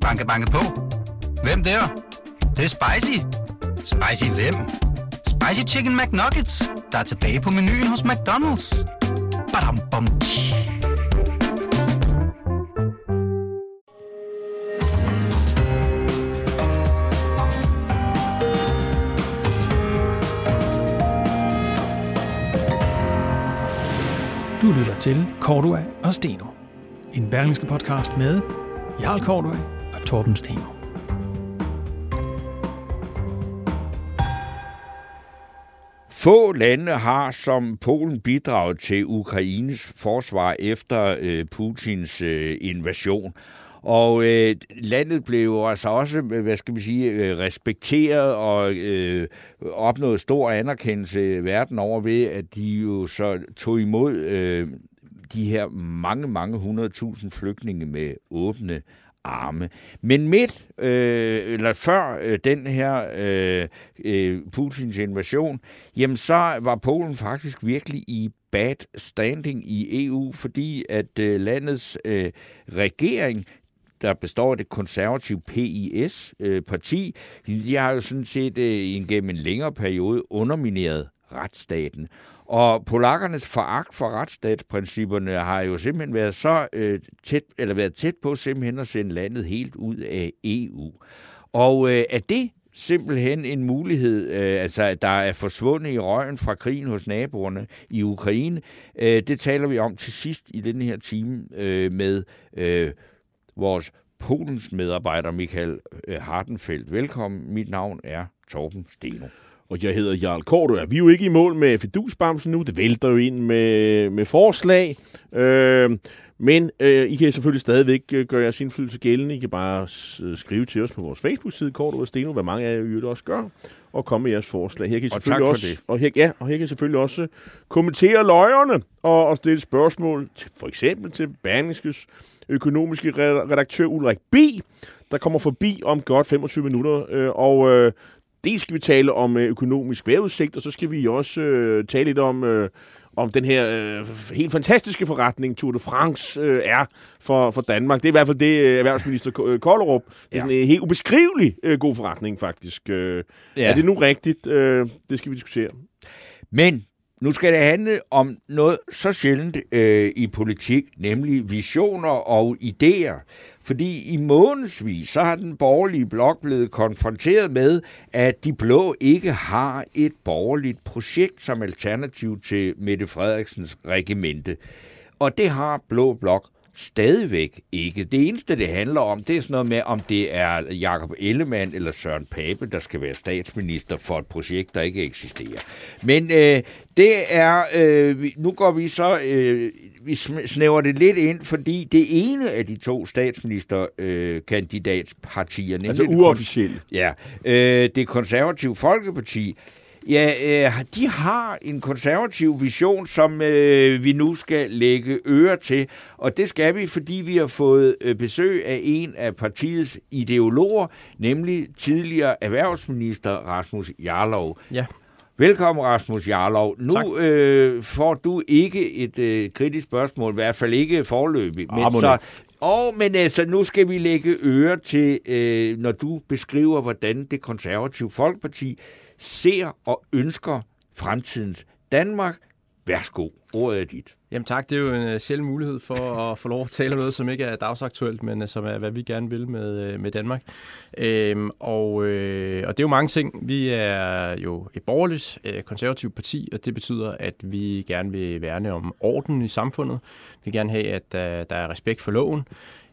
Banke, banke på. Hvem der? Det, det er spicy. Spicy hvem? Spicy Chicken McNuggets, der er tilbage på menuen hos McDonald's. Badum, bom, tji. Du lytter til Cordua og Steno. En berlingske podcast med Jarl Kortøj og Torben Steno. Få lande har som Polen bidraget til Ukraines forsvar efter øh, Putins øh, invasion. Og øh, landet blev altså også, øh, hvad skal vi sige, øh, respekteret og øh, opnået stor anerkendelse verden over ved, at de jo så tog imod øh, de her mange, mange hundredtusind flygtninge med åbne arme. Men midt, øh, eller før øh, den her øh, øh, Putins invasion, jamen så var Polen faktisk virkelig i bad standing i EU, fordi at øh, landets øh, regering der består af det konservative PIS-parti, øh, de har jo sådan set øh, gennem en længere periode undermineret retsstaten. Og polakkernes foragt for retsstatsprincipperne har jo simpelthen været så øh, tæt, eller været tæt på simpelthen at sende landet helt ud af EU. Og øh, er det simpelthen en mulighed, øh, altså der er forsvundet i røgen fra krigen hos naboerne i Ukraine. Øh, det taler vi om til sidst i denne her time øh, med øh, vores Polens medarbejder Michael øh, Hardenfeldt. Velkommen, mit navn er Torben Steno. Og jeg hedder Jarl Korto. Vi er jo ikke i mål med fidusbamsen nu. Det vælter jo ind med, med forslag. Øh, men øh, I kan selvfølgelig stadigvæk øh, gøre jeres indflydelse gældende. I kan bare skrive til os på vores Facebook-side, Korto og Steno, hvad mange af jer også gør, og komme med jeres forslag. Her kan I og selvfølgelig tak også, det. Og her, ja, og her kan I selvfølgelig også kommentere løjerne og, og stille spørgsmål, til, for eksempel til Berlingskes økonomiske redaktør Ulrik B., der kommer forbi om godt 25 minutter, øh, og øh, dels skal vi tale om øh, økonomisk vejrudsigt, og så skal vi også øh, tale lidt om, øh, om den her øh, helt fantastiske forretning, Tour de France øh, er for, for Danmark. Det er i hvert fald det, øh, erhvervsminister Kollerup. Det er ja. sådan en helt ubeskrivelig øh, god forretning, faktisk. Øh, ja. Er det nu rigtigt? Øh, det skal vi diskutere. Men nu skal det handle om noget så sjældent øh, i politik, nemlig visioner og idéer. Fordi i månedsvis, så har den borgerlige blok blevet konfronteret med, at de blå ikke har et borgerligt projekt som alternativ til Mette Frederiksens regimente. Og det har Blå Blok stadigvæk ikke. Det eneste, det handler om, det er sådan noget med, om det er Jakob Ellemann eller Søren Pape, der skal være statsminister for et projekt, der ikke eksisterer. Men øh, det er, øh, nu går vi så, øh, vi snæver det lidt ind, fordi det ene af de to statsministerkandidatspartier, øh, altså uofficielt. Ja, øh, det konservative Folkeparti, Ja, øh, de har en konservativ vision, som øh, vi nu skal lægge øre til. Og det skal vi, fordi vi har fået øh, besøg af en af partiets ideologer, nemlig tidligere erhvervsminister Rasmus Jarlov. Ja. Velkommen, Rasmus Jarlov. Nu øh, får du ikke et øh, kritisk spørgsmål, i hvert fald ikke forløbig. Men så, og, men altså, nu skal vi lægge øre til, øh, når du beskriver, hvordan det konservative Folkeparti ser og ønsker fremtidens Danmark. Værsgo, ordet er dit. Jamen tak, det er jo en øh, sjælden mulighed for at få lov at tale om noget, som ikke er dagsaktuelt, men øh, som er, hvad vi gerne vil med, øh, med Danmark. Øhm, og, øh, og det er jo mange ting. Vi er jo et borgerligt øh, konservativt parti, og det betyder, at vi gerne vil værne om orden i samfundet. Vi vil gerne have, at øh, der er respekt for loven.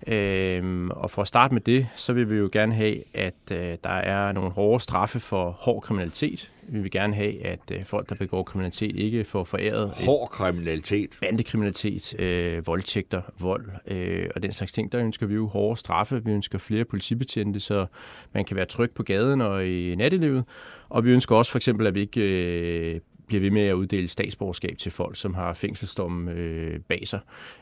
Øhm, og for at starte med det, så vil vi jo gerne have, at øh, der er nogle hårde straffe for hård kriminalitet. Vi vil gerne have, at øh, folk, der begår kriminalitet, ikke får foræret... Hård kriminalitet? Bandekriminalitet, øh, voldtægter, vold øh, og den slags ting. Der ønsker vi jo hårde straffe. Vi ønsker flere politibetjente, så man kan være tryg på gaden og i nattelivet. Og vi ønsker også for eksempel, at vi ikke øh, bliver ved med at uddele statsborgerskab til folk, som har fængselsdomme øh, bag sig.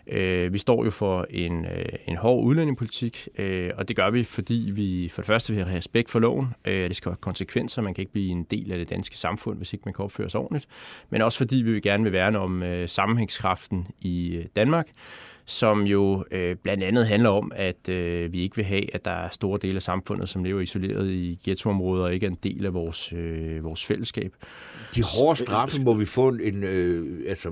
Øh, vi står jo for en, øh, en hård udlændingepolitik, øh, og det gør vi, fordi vi for det første vil have respekt for loven. Øh, det skal have konsekvenser. Man kan ikke blive en del af det danske samfund, hvis ikke man kan opføre sig ordentligt. Men også fordi vi vil gerne vil værne om øh, sammenhængskraften i øh, Danmark. som jo øh, blandt andet handler om, at øh, vi ikke vil have, at der er store dele af samfundet, som lever isoleret i ghettoområder og ikke er en del af vores, øh, vores fællesskab. De hårde straffe må vi få en... Øh, altså,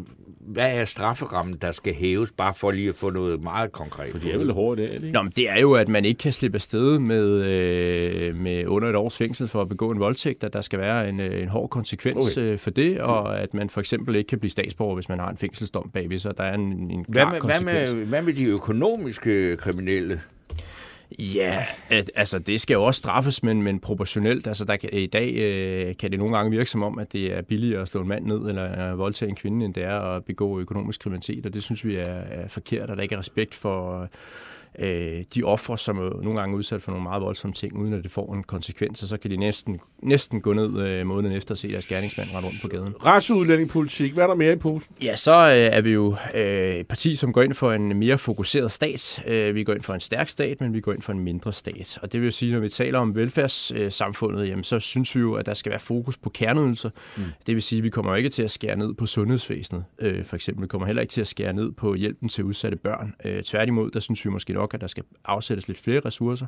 hvad er strafferammen, der skal hæves, bare for lige at få noget meget konkret? For det er vel hårdt, det er det ikke? Nå, men det er jo, at man ikke kan slippe afsted med, øh, med under et års fængsel for at begå en voldtægt, at der skal være en, øh, en hård konsekvens okay. øh, for det, og at man for eksempel ikke kan blive statsborger, hvis man har en fængselsdom bagved sig. Der er en, en Hvad klar med, hvad, konsekvens. med, hvad med de økonomiske kriminelle? Ja, at, altså det skal jo også straffes, men, men proportionelt. Altså der kan, i dag øh, kan det nogle gange virke som om, at det er billigere at slå en mand ned eller øh, voldtage en kvinde, end det er at begå økonomisk kriminalitet, og det synes vi er, er forkert, og der ikke er respekt for øh, de ofre, som er nogle gange er udsat for nogle meget voldsomme ting, uden at det får en konsekvens, og så kan de næsten, næsten gå ned øh, måneden efter at se deres gerningsmand rende rundt på gaden. Retsudlændingepolitik, hvad er der mere i posen? Ja, så øh, er vi jo øh, et parti, som går ind for en mere fokuseret stat. Øh, vi går ind for en stærk stat, men vi går ind for en mindre stat. Og det vil sige, når vi taler om velfærdssamfundet, jamen, så synes vi jo, at der skal være fokus på kerneydelser. Mm. Det vil sige, at vi kommer ikke til at skære ned på sundhedsvæsenet, øh, for eksempel. Vi kommer heller ikke til at skære ned på hjælpen til udsatte børn. Øh, tværtimod, der synes vi måske nok, at der skal afsættes lidt flere ressourcer.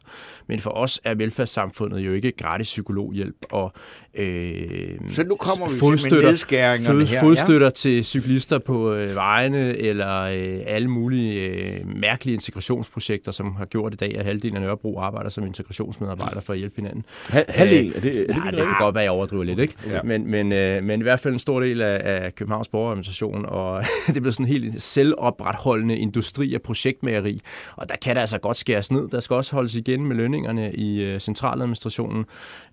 Men for os er velfærdssamfundet jo ikke gratis psykologhjælp og øh, Så nu kommer vi fodstøtter, fod, her. fodstøtter til cyklister på øh, vejene, eller øh, alle mulige øh, mærkelige integrationsprojekter, som har gjort i dag, at halvdelen af Nørrebro arbejder som integrationsmedarbejder for at hjælpe hinanden. Ha- halvdel, er det, er det, Ja, ikke det kan godt være, jeg overdriver lidt, ikke? Ja. Ja. Men, men, øh, men i hvert fald en stor del af, af Københavns borgerorganisation, og det bliver sådan en helt selvopretholdende industri af projektmageri, og der kan der altså godt skæres ned. Der skal også holdes igen med lønningerne i øh, centraladministrationen.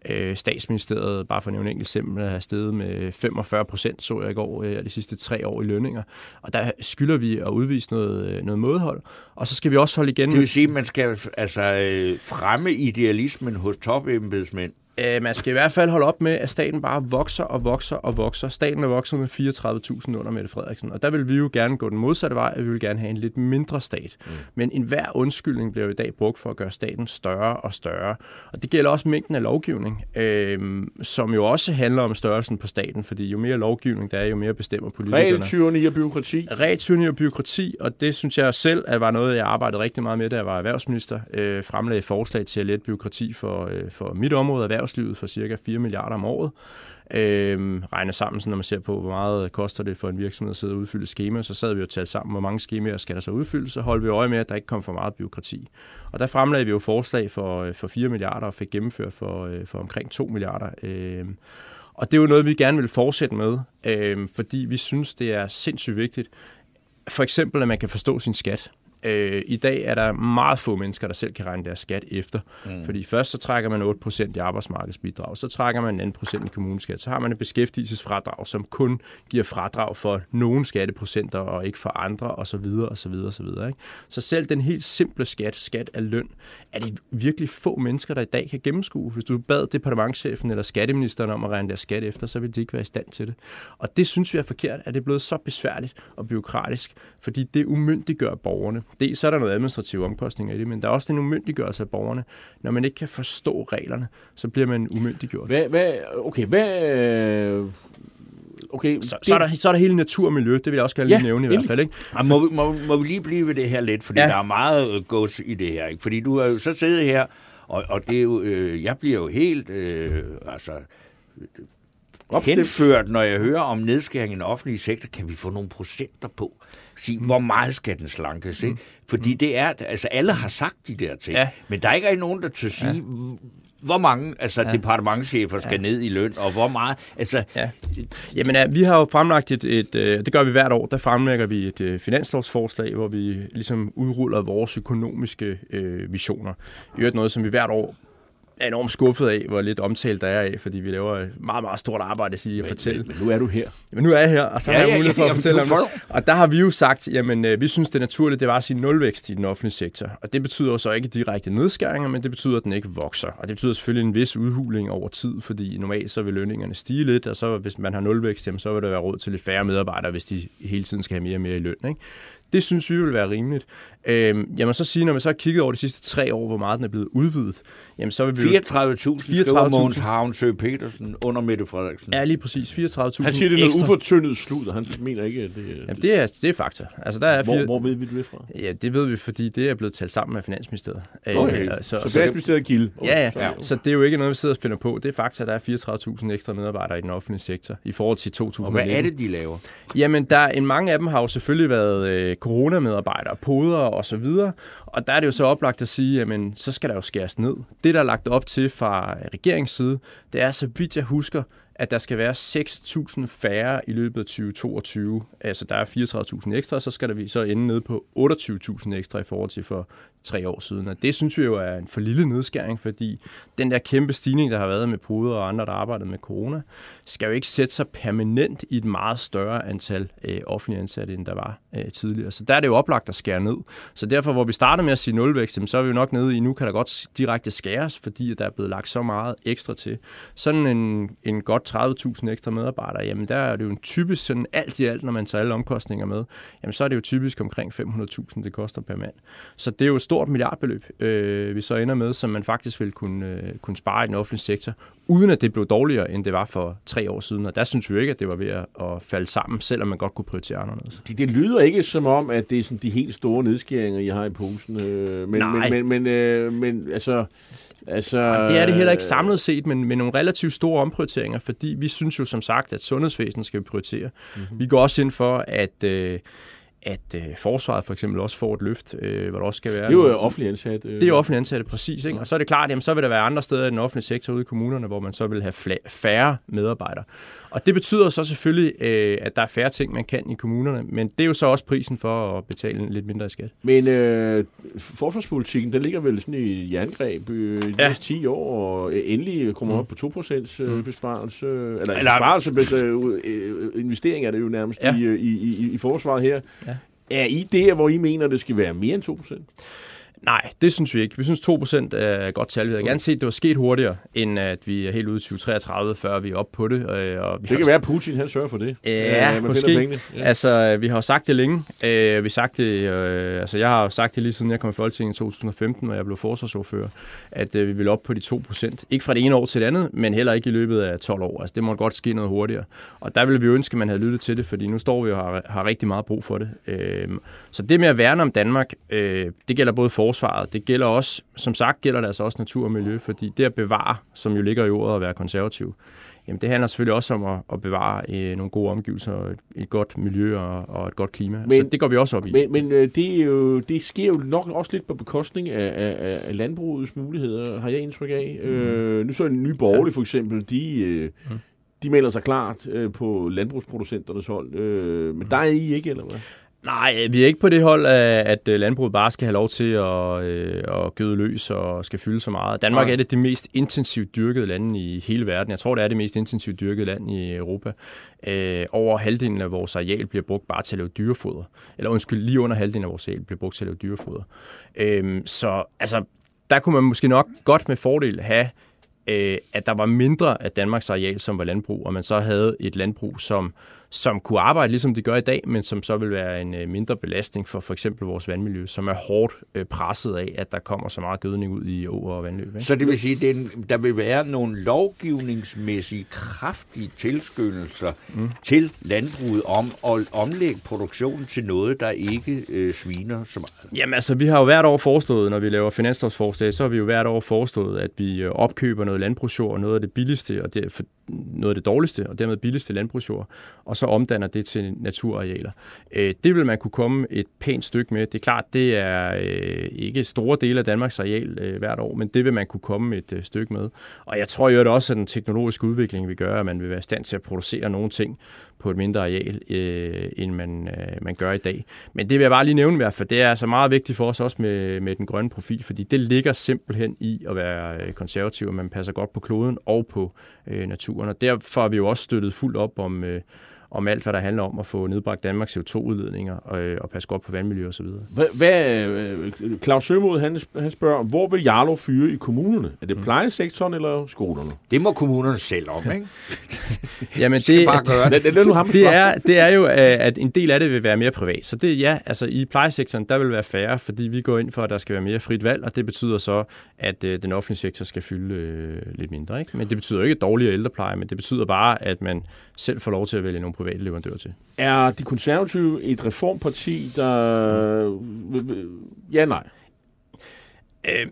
Øh, statsministeriet, bare for at nævne en enkelt eksempel, er steget med 45 procent, så jeg i går, øh, de sidste tre år i lønninger. Og der skylder vi at udvise noget, øh, noget mådehold. Og så skal vi også holde igen Det vil sige, at man skal altså, fremme idealismen hos topembedsmænd. Øh, man skal i hvert fald holde op med, at staten bare vokser og vokser og vokser. Staten er vokset med 34.000 under Mette Frederiksen, og der vil vi jo gerne gå den modsatte vej, at vi vil gerne have en lidt mindre stat. Mm. Men enhver undskyldning bliver jo i dag brugt for at gøre staten større og større. Og det gælder også mængden af lovgivning, øh, som jo også handler om størrelsen på staten, fordi jo mere lovgivning der er, jo mere bestemmer politikerne. Regeltyranni og byråkrati. Regeltyranni og byråkrati, og det synes jeg selv at var noget, jeg arbejdede rigtig meget med, da jeg var erhvervsminister. Øh, fremlagde forslag til at lette byråkrati for, øh, for mit område, erhvervslivet, for cirka 4 milliarder om året. Øh, regner sammen, så når man ser på, hvor meget koster det for en virksomhed at sidde og udfylde skema, så sad vi jo talt sammen, hvor mange skemaer skal der så udfylde, så holdt vi øje med, at der ikke kom for meget byråkrati. Og der fremlagde vi jo forslag for, øh, for 4 milliarder og fik gennemført for, øh, for omkring 2 milliarder. Øh, og det er jo noget, vi gerne vil fortsætte med, øh, fordi vi synes, det er sindssygt vigtigt. For eksempel, at man kan forstå sin skat. Øh, I dag er der meget få mennesker, der selv kan regne deres skat efter. Mm. Fordi først så trækker man 8% i arbejdsmarkedsbidrag, så trækker man en anden procent i kommuneskat, så har man et beskæftigelsesfradrag, som kun giver fradrag for nogle skatteprocenter og ikke for andre osv. osv. osv. Ikke? Så selv den helt simple skat, skat af løn, er det virkelig få mennesker, der i dag kan gennemskue. Hvis du bad departementchefen eller skatteministeren om at regne deres skat efter, så vil de ikke være i stand til det. Og det synes vi er forkert, at det er blevet så besværligt og byråkratisk, fordi det umyndiggør borgerne. Dels så er der noget administrative omkostninger i det, men der er også en umyndiggørelse af borgerne. Når man ikke kan forstå reglerne, så bliver man umyndiggjort. Hvad, hvad, okay, hvad... øh, Okay, Så, så, er der, så er der hele natur og miljø, det vil jeg også gerne lige Ja, nævne i hvert fald. Ikke? Og må, vi- må, må vi lige blive ved det her lidt, fordi Ja. ja. der er meget øh, gods i det her. Ikke? Fordi du er jo så siddet her, og, og det er jo, øh, jeg bliver jo helt øh, altså, Opstemt. henført, når jeg hører om nedskæring i den offentlige sektor. Kan vi få nogle procenter på? Sige, Mm. hvor meget skal den slankes? Ikke? Fordi det er, altså alle har sagt de der ting, Ja. men der er ikke nogen, der til sige, ja. hvor mange altså, ja. departementchefer skal ja. ned i løn, og hvor meget, altså, Ja. Jamen, ja, vi har jo fremlagt et, et øh, det gør vi hvert år, der fremlægger vi et øh, finanslovsforslag, hvor vi ligesom udruller vores økonomiske øh, visioner. I øvrigt noget, som vi hvert år er enormt skuffet af, hvor lidt omtalt der er af, fordi vi laver et meget, meget stort arbejde at, sige, at fortælle. Men nu er du her. Men nu er jeg her, og så Ja, har jeg mulighed for ja, at fortælle om det. Og der har vi jo sagt, jamen øh, vi synes det er naturligt, det var at sige nulvækst i den offentlige sektor. Og det betyder så ikke direkte nedskæringer, men det betyder, at den ikke vokser. Og det betyder selvfølgelig en vis udhuling over tid, fordi normalt så vil lønningerne stige lidt, og så hvis man har nulvækst, jamen, så vil der være råd til lidt færre medarbejdere, hvis de hele tiden skal have mere og mere i løn. Ikke? Det synes vi vil være rimeligt. Øh, jeg må så sige, når man så har kigget over de sidste tre år, hvor meget den er blevet udvidet, jamen så vil vi... 34.000 skriver Mogens Havnsø Petersen under Mette Frederiksen. Ja, lige præcis. 34.000 Han siger, det er noget ufortyndet slud, han mener ikke, at det, jamen, det, er, det er fakta. Altså, der er hvor, fire... hvor ved vi det fra? Ja, det ved vi, fordi det er blevet talt sammen med Finansministeriet. Okay. Øh, så, så, så Finansministeriet kilde. Okay. Ja, ja. Så det er jo ikke noget, vi sidder og finder på. Det er fakta, der er 34.000 ekstra medarbejdere i den offentlige sektor i forhold til 2000. Og hvad er det, de laver? Jamen, der er en mange af dem har jo selvfølgelig været øh, coronamedarbejdere, poder og så videre. Og der er det jo så oplagt at sige, jamen, så skal der jo skæres ned. Det, der er lagt op til fra regeringsside, det er, så vidt jeg husker, at der skal være 6.000 færre i løbet af 2022. Altså der er 34.000 ekstra, så skal der vi så ende ned på 28.000 ekstra i forhold til for tre år siden. Og det synes vi jo er en for lille nedskæring, fordi den der kæmpe stigning, der har været med poder og andre, der arbejder med corona, skal jo ikke sætte sig permanent i et meget større antal øh, offentlige ansatte, end der var øh, tidligere. Så der er det jo oplagt at skære ned. Så derfor, hvor vi starter med at sige nulvækst, så er vi jo nok nede i, nu kan der godt direkte skæres, fordi der er blevet lagt så meget ekstra til. Sådan en, en godt 30.000 ekstra medarbejdere, jamen der er det jo en typisk sådan alt i alt, når man tager alle omkostninger med, jamen så er det jo typisk omkring 500.000, det koster per mand. Så det er jo et stort milliardbeløb, øh, vi så ender med, som man faktisk vil kunne, øh, kunne spare i den offentlige sektor, uden at det blev dårligere, end det var for tre år siden. Og der synes vi jo ikke, at det var ved at, at falde sammen, selvom man godt kunne prioritere anderledes. Det, det lyder ikke som om, at det er sådan de helt store nedskæringer, I har i posen. Øh, men, Nej. Men, men, men, øh, men altså... Altså, Jamen, det er det heller ikke samlet set, men med nogle relativt store omprioriteringer, fordi vi synes jo som sagt, at sundhedsvæsenet skal vi prioritere. Mm-hmm. Vi går også ind for, at... Øh, at øh, forsvaret for eksempel også får et løft, øh, hvor der også skal være... Det er jo offentlig ansat. Øh. Det er offentlig ansatte, præcis. Ikke? Og så er det klart, jamen, så vil der være andre steder i den offentlige sektor ude i kommunerne, hvor man så vil have færre medarbejdere. Og det betyder så selvfølgelig, øh, at der er færre ting, man kan i kommunerne, men det er jo så også prisen for at betale lidt mindre i skat. Men øh, forsvarspolitikken, den ligger vel sådan i jerngreb øh, de ja. næste 10 år, og endelig kommer mm. op på 2% øh, besparelse, eller, eller besparelse, øh, investering er det jo nærmest ja. i, i, i, i forsvaret her. Ja. Er I der, hvor I mener, det skal være mere end 2%? Nej, det synes vi ikke. Vi synes 2% er godt tal. Vi havde gerne set, at det var sket hurtigere, end at vi er helt ude i 2033, før vi er oppe på det. Og vi det kan være, at Putin han sørger for det. Ja, øh, måske. Ja. Altså, vi har jo sagt det længe. Øh, vi sagt det, øh, altså, jeg har jo sagt det lige siden jeg kom i Folketinget i 2015, hvor jeg blev forsvarsordfører, at øh, vi vil op på de 2%. Ikke fra det ene år til det andet, men heller ikke i løbet af 12 år. Altså, det må godt ske noget hurtigere. Og der ville vi ønske, at man havde lyttet til det, fordi nu står vi og har, har rigtig meget brug for det. Øh, så det med at værne om Danmark, øh, det gælder både for forsvaret. Det gælder også, som sagt, gælder det altså også natur og miljø, fordi det at bevare, som jo ligger i ordet at være konservativ, jamen det handler selvfølgelig også om at, at bevare øh, nogle gode omgivelser, et, et godt miljø og, og et godt klima. Men, så det går vi også op i. Men, men øh, det, er jo, det sker jo nok også lidt på bekostning af, af, af landbrugets muligheder, har jeg indtryk af. Mm. Øh, nu så en ny borgerlig ja. for eksempel, de... Øh, mm de melder sig klart øh, på landbrugsproducenternes hold. Øh, men mm. der er I ikke, eller hvad? Nej, vi er ikke på det hold, at landbruget bare skal have lov til at, øh, at gøde løs og skal fylde så meget. Danmark Nej. er det det mest intensivt dyrkede land i hele verden. Jeg tror, det er det mest intensivt dyrkede land i Europa. Øh, over halvdelen af vores areal bliver brugt bare til at lave dyrefoder. Eller undskyld, lige under halvdelen af vores areal bliver brugt til at lave dyrefoder. Øh, så altså, der kunne man måske nok godt med fordel have øh, at der var mindre af Danmarks areal, som var landbrug, og man så havde et landbrug, som som kunne arbejde ligesom de gør i dag, men som så vil være en øh, mindre belastning for for eksempel vores vandmiljø, som er hårdt øh, presset af, at der kommer så meget gødning ud i åer og vandløb. Ikke? Så det vil sige, at der vil være nogle lovgivningsmæssige kraftige tilskyndelser mm. til landbruget om at omlægge produktionen til noget, der ikke øh, sviner så meget? Jamen altså, vi har jo hvert år foreslået, når vi laver finanslovsforslag, så har vi jo hvert år foreslået, at vi øh, opkøber noget landbrugsjord, noget af det billigste, og det, noget af det dårligste, og dermed billigste landbrugsjord, og så omdanner det til naturarealer. Øh, det vil man kunne komme et pænt stykke med. Det er klart, det er øh, ikke store dele af Danmarks areal øh, hvert år, men det vil man kunne komme et øh, stykke med. Og jeg tror jo også, at den teknologiske udvikling vil gøre, at man vil være i stand til at producere nogle ting på et mindre areal, øh, end man, øh, man gør i dag. Men det vil jeg bare lige nævne i hvert fald. Det er altså meget vigtigt for os også med, med den grønne profil, fordi det ligger simpelthen i at være konservativ, at man passer godt på kloden og på øh, naturen. Og derfor har vi jo også støttet fuldt op om, øh, om alt, hvad der handler om at få nedbragt Danmarks CO2-udledninger og, øh, og passe godt på vandmiljø osv. Hvad, hvad, øh, Claus Sømod, han, han spørger, hvor vil Jarlov fyre i kommunerne? Er det mm. plejesektoren eller skolerne? Det må kommunerne selv om, ikke? Jamen, det, bare gøre det. det, det, det er, det er jo, øh, at en del af det vil være mere privat. Så det ja, altså i plejesektoren, der vil være færre, fordi vi går ind for, at der skal være mere frit valg, og det betyder så, at øh, den offentlige sektor skal fylde øh, lidt mindre. Ikke? Men det betyder jo ikke dårligere ældrepleje, men det betyder bare, at man selv får lov til at vælge nogle private leverandører til. Er de konservative et reformparti, der... Ja, nej. Øh,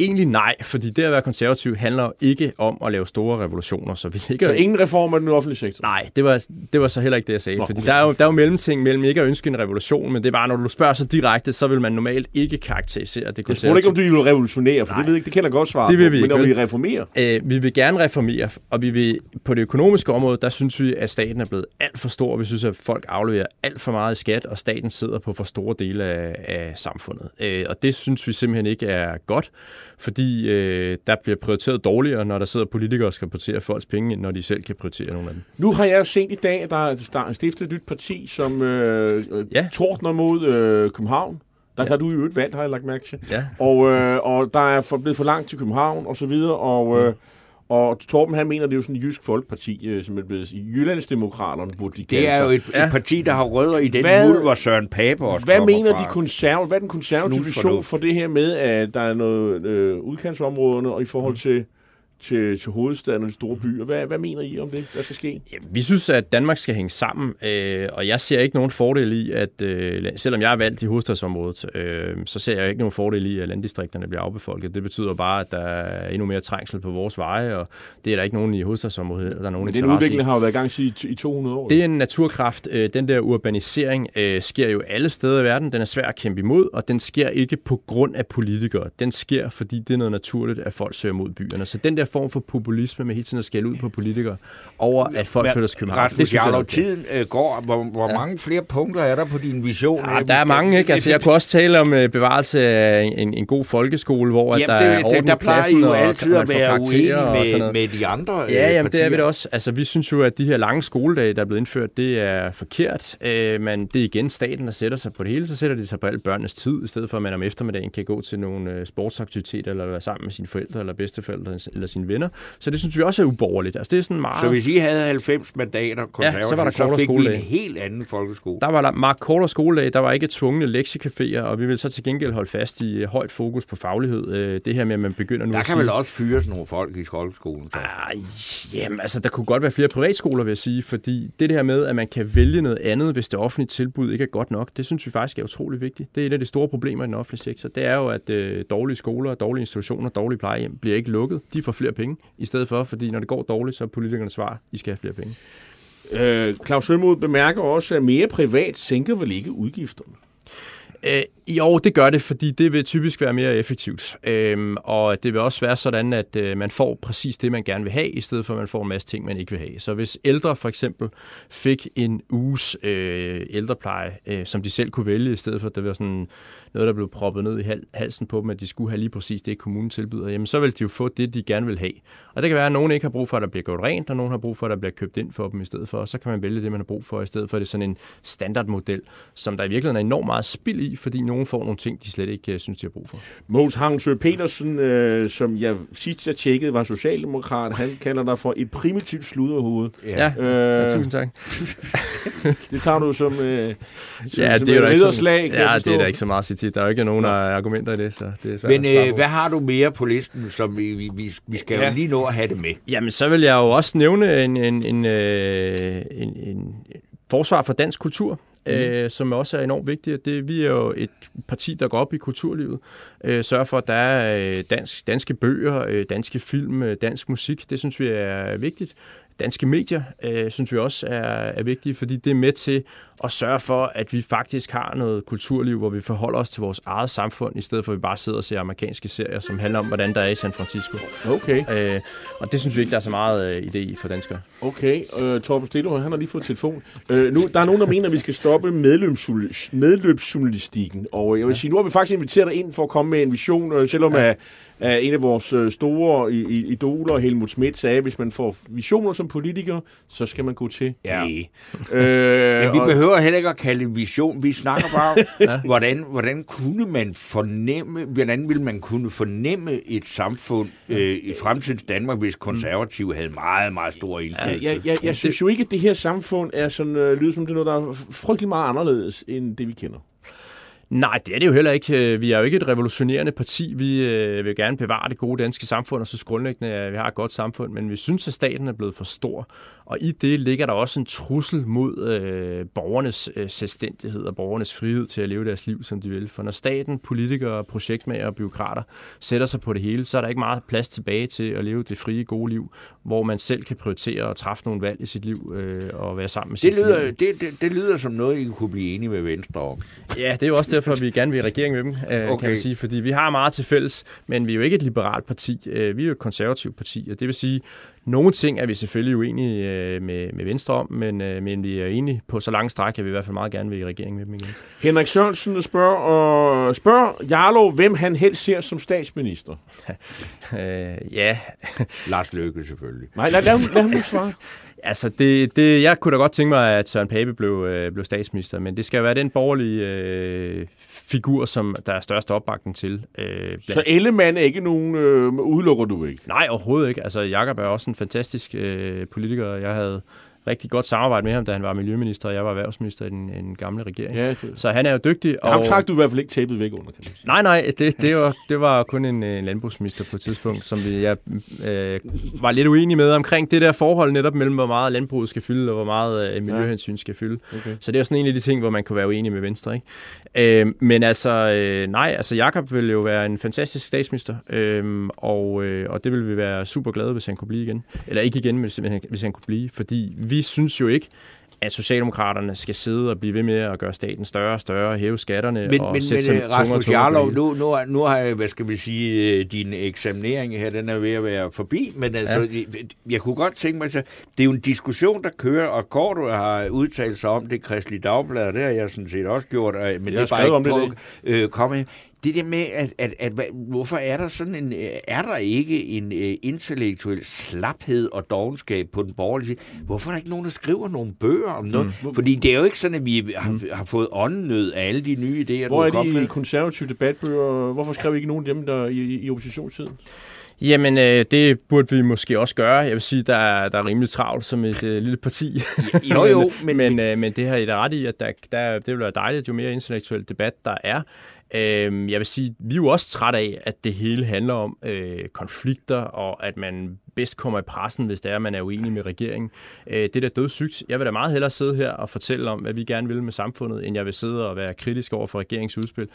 egentlig nej, fordi det at være konservativ handler ikke om at lave store revolutioner, så vi ikke Så ingen reform af den offentlige sektor? Nej, det var, det var så heller ikke det, jeg sagde. Nå, fordi okay. der er, jo, der er jo mellemting mellem ikke at ønske en revolution, men det er bare, når du spørger så direkte, så vil man normalt ikke karakterisere det Jeg konservative. spurgte ikke, om du vil revolutionere, for Nej. det ved jeg ikke, det kender jeg godt svaret Det vil på. vi Men om vi reformerer? Øh, vi vil gerne reformere, og vi vil, på det økonomiske område, der synes vi, at staten er blevet alt for stor. Vi synes, at folk afleverer alt for meget i skat, og staten sidder på for store dele af, af samfundet. Øh, og det synes vi simpelthen ikke er godt, fordi øh, der bliver prioriteret dårligere, når der sidder politikere og skal prioritere folks penge, end når de selv kan prioritere nogle af dem. Nu har jeg jo set i dag, at der er stiftet et nyt parti, som øh, ja. Ja. tordner mod øh, København. Der ja. har du jo et valg, har jeg lagt mærke til. Ja. Og, øh, og der er for, blevet for langt til København, og så videre. Og, øh, og Torben, han mener, det er jo sådan en jysk folkeparti, øh, som er blevet Jyllandsdemokraterne, burde de Det er jo et, Ja. et parti, der har rødder i den Hvad- muld, hvor Søren Pape også Hvad mener fra. de konserv hvad er den konservative vision for det her med, at der er noget øh, udkantsområderne, og i forhold til, til, til hovedstaden og de store byer? Hvad, hvad mener I om det? Hvad skal ske? Ja, vi synes, at Danmark skal hænge sammen, øh, og jeg ser ikke nogen fordel i, at øh, selvom jeg er valgt i hovedstadsområdet, øh, så ser jeg ikke nogen fordel i, at landdistrikterne bliver afbefolket. Det betyder bare, at der er endnu mere trængsel på vores veje, og det er der ikke nogen i hovedstadsområdet, der er nogen Men den interesse i. udvikling har jo været i gang i, i 200 år. Det er en naturkraft. Øh, Den der urbanisering øh, sker jo alle steder i verden. Den er svær at kæmpe imod, og den sker ikke på grund af politikere. Den sker, fordi det er noget naturligt, at folk søger mod byerne. Så den der form for populisme med hele tiden at skælde ud på politikere over, at folk flytter til København, Rasmus jeg er Jarlov, okay. tiden øh, går. Hvor, hvor ja. mange flere punkter er der på din vision? Ja, Øh, vi der er mange, ikke? Altså, jeg kunne også tale om øh, bevarelse af en, en, god folkeskole, hvor at Jamen, der det, er jeg orden der plejer I jo altid at være uenige med, med de andre øh, Ja, jamen, det er vi da også. Altså, vi synes jo, at de her lange skoledage, der er blevet indført, det er forkert. Øh, men det er igen staten, der sætter sig på det hele. Så sætter de sig på alle børnenes tid, i stedet for at man om eftermiddagen kan gå til nogle øh, sportsaktiviteter, eller være sammen med sine forældre, eller bedsteforældre, eller sine venner. Så det synes vi også er uborgerligt. Altså, det er sådan meget... Så hvis I havde 90 mandater konservativt, så var der så fik vi skoledag. en helt anden folkeskole. Der var meget kortere skoledag, der var ikke tvungne lektiecaféer, og vi vil så til gengæld holde fast i øh, højt fokus på faglighed. Øh, det her med, at man begynder nu Der kan sige, vel også fyres nogle folk i folkeskolen. Så. Ah, jamen, altså, der kunne godt være flere privatskoler, vil jeg sige, fordi det her med, at man kan vælge noget andet, hvis det offentlige tilbud ikke er godt nok, det synes vi faktisk er utrolig vigtigt. Det er et af de store problemer i den offentlige sektor. Det er jo, at øh, dårlige skoler, dårlige institutioner, dårlige plejehjem bliver ikke lukket. De får flere penge, i stedet for, fordi når det går dårligt, så er politikerne svar, I skal have flere penge. Øh, Claus Sømod bemærker også, at mere privat sænker vel ikke udgifterne? Øh, jo, det gør det, fordi det vil typisk være mere effektivt. Øhm, og det vil også være sådan, at øh, man får præcis det, man gerne vil have, i stedet for, at man får en masse ting, man ikke vil have. Så hvis ældre for eksempel fik en uges øh, ældrepleje, øh, som de selv kunne vælge, i stedet for, at det var sådan noget, der blev proppet ned i halsen på dem, at de skulle have lige præcis det, kommunen tilbyder, jamen så vil de jo få det, de gerne vil have. Og det kan være, at nogen ikke har brug for, at der bliver gjort rent, og nogen har brug for, at der bliver købt ind for dem i stedet for, og så kan man vælge det, man har brug for, i stedet for, at det er sådan en standardmodel, som der i virkeligheden er enormt meget spild i, fordi nogen får nogle ting, de slet ikke øh, synes, de har brug for. Mogens Hangsø Petersen, øh, som jeg sidst jeg tjekkede, var socialdemokrat. Han kalder dig for et primitivt sludderhoved. Ja, ja. Øh, ja tusind tak. det tager du som, øh, som, Ja, som det er, et jo ikke så, ja, det er der ikke så meget at sige til. Der er jo ikke nogen øh, argumenter i det, så det er svært Men øh, hvad har du mere på listen, som vi, vi, vi, vi skal Ja. jo lige nå at have det med? Jamen, så vil jeg jo også nævne en, en, en, øh, en, en forsvar for dansk kultur, mm. øh, som også er enormt vigtigt. Det, vi er jo et parti, der går op i kulturlivet, øh, sørger for, at der er øh, dansk, danske bøger, øh, danske film, øh, dansk musik. Det synes vi er vigtigt. Danske medier øh, synes vi også er, er vigtige, fordi det er med til at sørge for, at vi faktisk har noget kulturliv, hvor vi forholder os til vores eget samfund, i stedet for at vi bare sidder og ser amerikanske serier, som handler om, hvordan der er i San Francisco. Okay, Øh, og det synes vi ikke, der er så meget øh, idé i for danskere. okay. Øh, Torben Stelo, han har lige fået telefon. Øh, nu, der er nogen, der mener, at vi skal stoppe medløbsjournal- medløbsjournalistikken. Og jeg vil sige, nu har vi faktisk inviteret dig ind for at komme med en vision, øh, selvom ja. at, en af vores øh, store idoler, Helmut Schmidt, sagde, at hvis man får visioner som politiker, så skal man gå til Ja. læge. øh, Men vi og- behøver heller ikke at kalde det vision. Vi snakker bare om, hvordan, hvordan kunne man fornemme, hvordan ville man kunne fornemme et samfund øh, i fremtidens Danmark, hvis konservative havde meget, meget stor indflydelse? jeg, jeg, jeg synes jo ikke, at det her samfund er sådan, øh, lyder som det noget, der er frygtelig meget anderledes, end det vi kender. Nej, det er det jo heller ikke. Øh, vi er jo ikke et revolutionerende parti. Vi øh, vil gerne bevare det gode danske samfund, og så grundlæggende, at vi har et godt samfund, men vi synes, at staten er blevet for stor. Og i det ligger der også en trussel mod øh, borgernes øh, selvstændighed og borgernes frihed til at leve deres liv, som de vil. For når staten, politikere, projektmager og byråkrater sætter sig på det hele, så er der ikke meget plads tilbage til at leve det frie, gode liv, hvor man selv kan prioritere og træffe nogle valg i sit liv øh, og være sammen med Det lyder, familie. det, det, det lyder som noget, I kunne blive enige med Venstre om. Ja, det er jo også derfor, vi gerne vil i regering med dem, øh. Okay. kan man sige. Fordi vi har meget til fælles, men vi er jo ikke et liberalt parti. Øh, Vi er jo et konservativt parti, og det vil sige, nogle ting er vi selvfølgelig uenige øh, med, med Venstre om, men, øh, men vi er enige på så lange stræk, at vi i hvert fald meget gerne vil i regering med dem igen. Henrik Sørensen spørger, og spørger Jarlov, hvem han helst ser som statsminister. Øh, ja, Lars Løkke selvfølgelig. Nej, lad, lad, ham- lad ham nu svare. altså det, det, jeg kunne da godt tænke mig, at Søren Pape blev, øh, blev statsminister, men det skal være den borgerlige øh, figur, som der er størst opbakning til. Øh, blandt- Så Ellemann er ikke nogen, øh, udelukker du ikke? Nej, overhovedet ikke. Altså, Jakob er også en fantastisk øh, politiker. Jeg havde rigtig godt samarbejde med ham, da han var miljøminister, og jeg var erhvervsminister i den, den gamle regering. Ja, det. Så han er jo dygtig. Og... Ham trak du i hvert fald ikke tæppet væk under, kan man sige. Nej, nej, det, det, var, det var kun en, en landbrugsminister på et tidspunkt, som vi, jeg øh, var lidt uenig med omkring det der forhold netop mellem, hvor meget landbruget skal fylde, og hvor meget øh, miljøhensyn skal fylde. Okay. Så det er sådan en af de ting, hvor man kunne være uenig med Venstre. Ikke? Øh, men altså, øh, nej, altså Jakob vil jo være en fantastisk statsminister, øh, og, øh, og det vil vi være super glade, hvis han kunne blive igen. Eller ikke igen, men hvis han, hvis han kunne blive, fordi vi synes jo ikke, at Socialdemokraterne skal sidde og blive ved med at gøre staten større og større, hæve skatterne Men, og men, sætte men sig øh, Rasmus det Jarlov, nu, nu, nu har jeg, hvad skal vi sige, øh, din eksaminering her, den er ved at være forbi, men altså, ja. jeg kunne godt tænke mig, så det er jo en diskussion, der kører, og Korto har udtalt sig om det Kristelig Dagblad, og det har jeg sådan set også gjort, men det har er bare ikke om det på, øh, komme det der med, at, at, at, hvad- hvorfor er der sådan en, øh, er der ikke en øh, intellektuel slaphed og dogenskab på den borgerlige side? Hvorfor er der ikke nogen, der skriver nogle bøger om noget? Mm. Fordi det er jo ikke sådan, at vi har, har fået åndnød af alle de nye idéer, Hvor du er er de med. konservative debatbøger? Hvorfor skrev I ikke nogen af dem der i, i, oppositionstiden? Jamen, øh, det burde vi måske også gøre. Jeg vil sige, der er, der er rimelig travlt som et øh, lille parti. Jo, jo, men, men- men, øh, men det har I da ret i, at der, der, det vil være dejligt, jo mere intellektuel debat der er. Øh, jeg vil sige, vi er jo også træt af, at det hele handler om øh, konflikter, og at man bedst kommer i pressen, hvis det er, at man er uenig med regeringen. Øh, det er da dødssygt. Jeg vil da meget hellere sidde her og fortælle om, hvad vi gerne vil med samfundet, end jeg vil sidde og være kritisk over for regeringsudspil.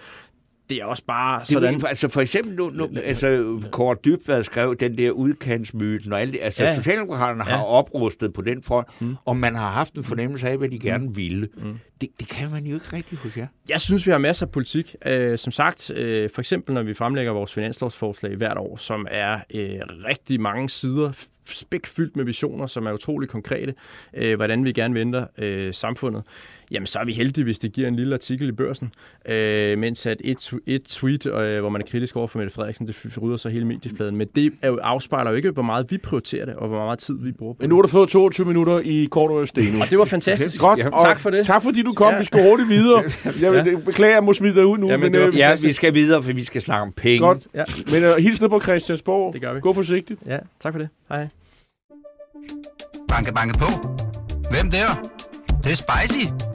Det er også bare Det, sådan... sådan. altså for eksempel, nu, nu, altså Kåre Dybvad skrev den der udkantsmyten og alt det. Altså Ja. ja. Socialdemokraterne har Ja. oprustet på den front, mm. og man har haft en fornemmelse af, hvad de gerne ville. Mm. Det, det kan man jo ikke rigtig hos jer. Jeg synes, vi har masser af politik. Øh, som sagt, øh, for eksempel når vi fremlægger vores finanslovsforslag hvert år, som er øh, rigtig mange sider, spækfyldt med visioner, som er utrolig konkrete, øh, hvordan vi gerne venter øh, samfundet, jamen så er vi heldige, hvis det giver en lille artikel i børsen, øh, mens at et, et tweet, øh, hvor man er kritisk over for Mette Frederiksen, det rydder sig hele mediefladen. Men det er jo, afspejler jo ikke, hvor meget vi prioriterer det, og hvor meget tid vi bruger på Men nu har du fået 22 minutter i kort og Steno. Og det var fantastisk. Godt, Ja, tak for det. Tak fordi du kom. Ja. Vi skal hurtigt videre. Jeg vil, beklager, jeg må smide dig ud nu. Jamen, men, det var øh, Ja, vi skal videre, for vi skal snakke om penge. Godt. Ja. Men uh, hils ned på Christiansborg. Det gør vi. Gå forsigtigt. Ja, tak for det. Hej. hej. Banke, banke på. Hvem der? Det, det er spicy.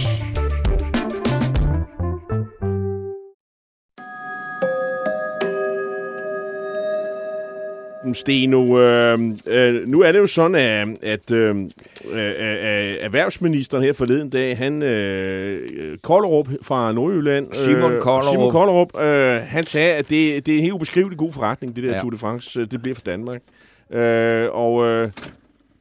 Steno, øh, øh, nu er det jo sådan, at, at øh, øh, erhvervsministeren her forleden dag, han, øh, Kollerup fra Nordjylland, øh, Simon Kollerup. Simon Kollerup øh, han sagde, at det, det er en helt ubeskrivelig god forretning, det der ja. Tour de France, øh, det bliver for Danmark. Øh, og øh,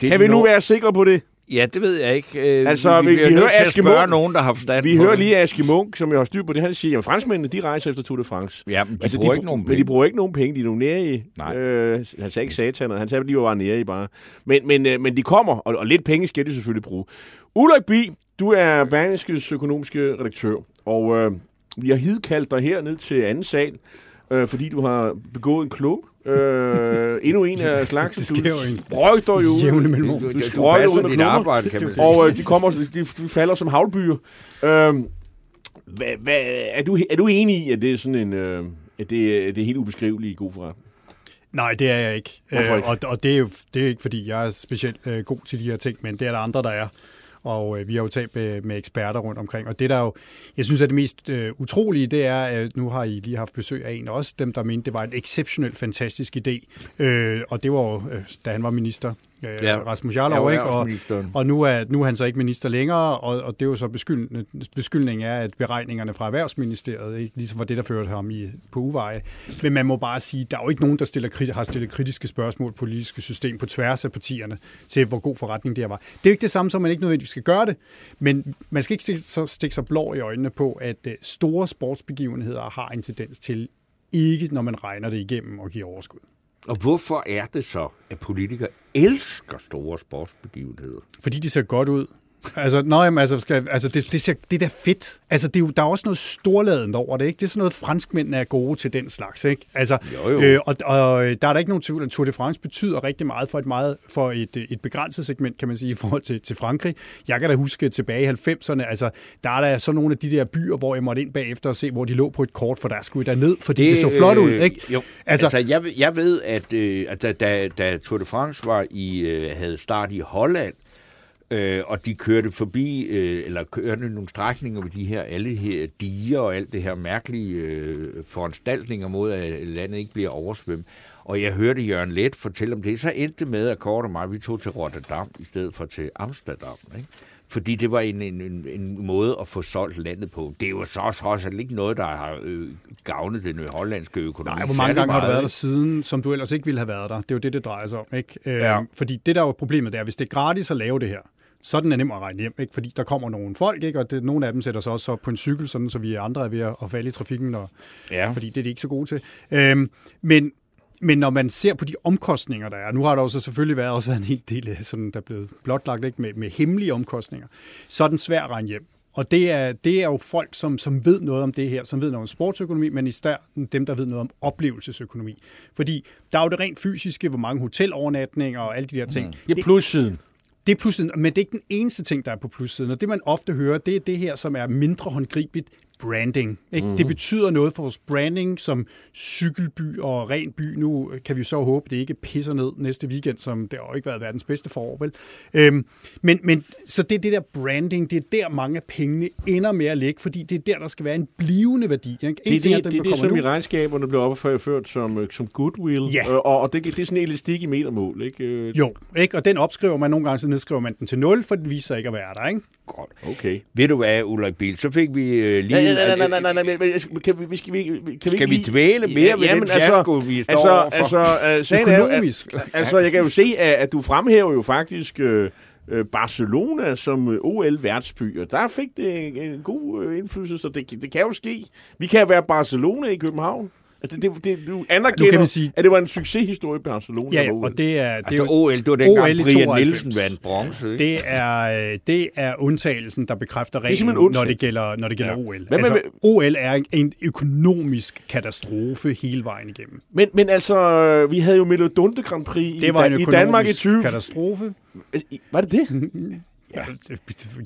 Det kan vi nu være sikre på det? Ja, det ved jeg ikke. Øh, Altså, vi- vi nødt hører Aske Munk. nogen, der har forstand Vi hører lige Aske Munk, som jeg har styr på det. Han siger, at franskmændene, de rejser efter Tour de France. Ja, men de Altså, bruger de, ikke nogen Men de penge. bruger ikke nogen penge, de er nogle nære i. Nej. Øh, han sagde ikke satan, han sagde, at de var bare nære i bare. Men, men, øh, men de kommer, og, og lidt penge skal de selvfølgelig bruge. Ulrik Bi, du er Berlingskes økonomiske redaktør, og øh, vi har hidkaldt dig her ned til anden sal, øh, fordi du har begået en klog. Øh, endnu en af slags. Det sker jo en sprøjter jo jævne mellemrum. Du, du, Du du sprøjter ud passer med dit arbejde, kan man. Og øh, de, kommer, de, de falder som havlbyer. Øh, hvad, hvad, er, du, er du enig i, at det er sådan en... Øh, at det, er- det er helt ubeskriveligt i god forretning? Nej, det er jeg ikke. Øh, ikke? og, og det er jo det er ikke, fordi jeg er specielt øh, god til de her ting, men det er der andre, der er. Og øh, vi har jo talt med, med eksperter rundt omkring. Og det der jo, jeg synes er det mest øh, utrolige, det er, at nu har I lige haft besøg af en også dem der mente, det var en exceptionelt fantastisk idé. Øh, og det var jo, øh, da han var minister, øh, Ja. Rasmus Jarlov, ikke? Og, og nu er, nu er han så ikke minister længere, og, og det er jo så beskyld, beskyldningen er, at beregningerne fra Erhvervsministeriet ikke ligesom var det, der førte ham i, på uveje. Men man må bare sige, der er jo ikke nogen, der stiller, har stillet kritiske spørgsmål på politiske system på tværs af partierne til, hvor god forretning det her var. Det er jo ikke det samme, som man ikke nødvendigvis skal gøre det, men man skal ikke stikke, så stikke sig blå i øjnene på, at øh, store sportsbegivenheder har en tendens til ikke, når man regner det igennem og giver overskud. Og hvorfor er det så, at politikere elsker store sportsbegivenheder? Fordi de ser godt ud. Altså, nej, jamen, altså, skal, altså det, det, ser, det er da fedt. Altså, det er jo, der er også noget storladent over det, ikke? Det er sådan noget, franskmændene er gode til den slags, ikke? Altså, Jo, jo. Øh, og, og der er der ikke nogen tvivl, at Tour de France betyder rigtig meget for et, meget, for et, et begrænset segment, kan man sige, i forhold til, til Frankrig. Jeg kan da huske tilbage i 90'erne, altså, der er der så nogle af de der byer, hvor jeg måtte ind bagefter og se, hvor de lå på et kort, for der skulle jeg ned, fordi det, det så flot ud, øh, ikke? Jo, Altså- altså, jeg, jeg ved, at, øh, at da, da, da Tour de France var i, øh, havde start i Holland, øh, og de kørte forbi, øh, eller kørte nogle strækninger med de her, alle her diger og alt det her mærkelige øh, foranstaltninger mod, at landet ikke bliver oversvømmet. Og jeg hørte Jørgen Let fortælle om det, så endte med, at Kort og mig, vi tog til Rotterdam i stedet for til Amsterdam. Ikke? Fordi det var en, en, en, en måde at få solgt landet på. Det er jo så trods alt ikke noget, der har øh, gavnet den hollandske økonomi. Nej, hvor mange gange har du været der siden, som du ellers ikke ville have været der? Det er jo det, det drejer sig om, ikke? Øh, Ja. Fordi det, der er jo problemet, det er, hvis det er gratis at lave det her, så er den nem at regne hjem, ikke? Fordi der kommer nogle folk, ikke? Og det, nogle af dem sætter sig også op på en cykel, sådan, så vi andre er ved at, at falde i trafikken, og, Ja. fordi det er de ikke så gode til. Øhm, men, men når man ser på de omkostninger, der er, nu har der jo så selvfølgelig været også været en hel del, af sådan, der er blevet blotlagt ikke? Med, med hemmelige omkostninger, så er den svær at regne hjem. Og det er, det er jo folk, som, som ved noget om det her, som ved noget om sportsøkonomi, men især dem, der ved noget om oplevelsesøkonomi. Fordi der er jo det rent fysiske, hvor mange hotelovernatninger og alle de der ting. Mm. Ja, plussiden. Det er pludselig, men det er ikke den eneste ting, der er på plussiden. Og det, man ofte hører, det er det her, som er mindre håndgribeligt branding. Ikke? Mm. Det betyder noget for vores branding som cykelby og ren by. Nu kan vi så håbe, det ikke pisser ned næste weekend, som det har jo ikke været verdens bedste forår, vel? Øhm, men, men så det det der branding, det er der mange af pengene ender med at ligge, fordi det er der, der skal være en blivende værdi. Ikke? En Det er ting det, dem, det, er der det som kommer i nu. regnskaberne blev opført som, øh, som goodwill. Ja. Øh, Og, og det, det er sådan en elastik i metermål. Ikke? Øh, Jo, ikke? og den opskriver man nogle gange, så nedskriver man den til 0, for den viser sig ikke at være der. Ikke? Godt. Okay. Ved du hvad, Ulrik Biel, så fik vi øh, lige... Nej, nej, nej, nej, nej, nej, nej, men kan vi, skal vi, kan vi Skal vi lige- dvæle mere ved den fiasko, vi står altså, overfor? Altså, uh, sagen er jo, at, Økonomisk. altså, jeg kan jo se, at, at du fremhæver jo faktisk øh, øh, Barcelona som øh, OL-værtsby, og der fik det en, god øh, indflydelse, så det, det kan jo ske. Vi kan være Barcelona i København. Altså, det, det, du anerkender, Nu kan man sige- at det var en succeshistorie i Barcelona. Ja, og det er, det Altså OL, det var dengang OL Brian 92. Nielsen vandt bronze. Ikke? Det er, øh, det er undtagelsen, der bekræfter reglen, simpelthen når det gælder, når det gælder Ja. OL. Hvad altså, OL er en, økonomisk katastrofe hele vejen igennem. Men, men altså, vi havde jo Melodunde Grand Prix Det var i, en i Danmark i 20... katastrofe. Øh, Var det det? Ja.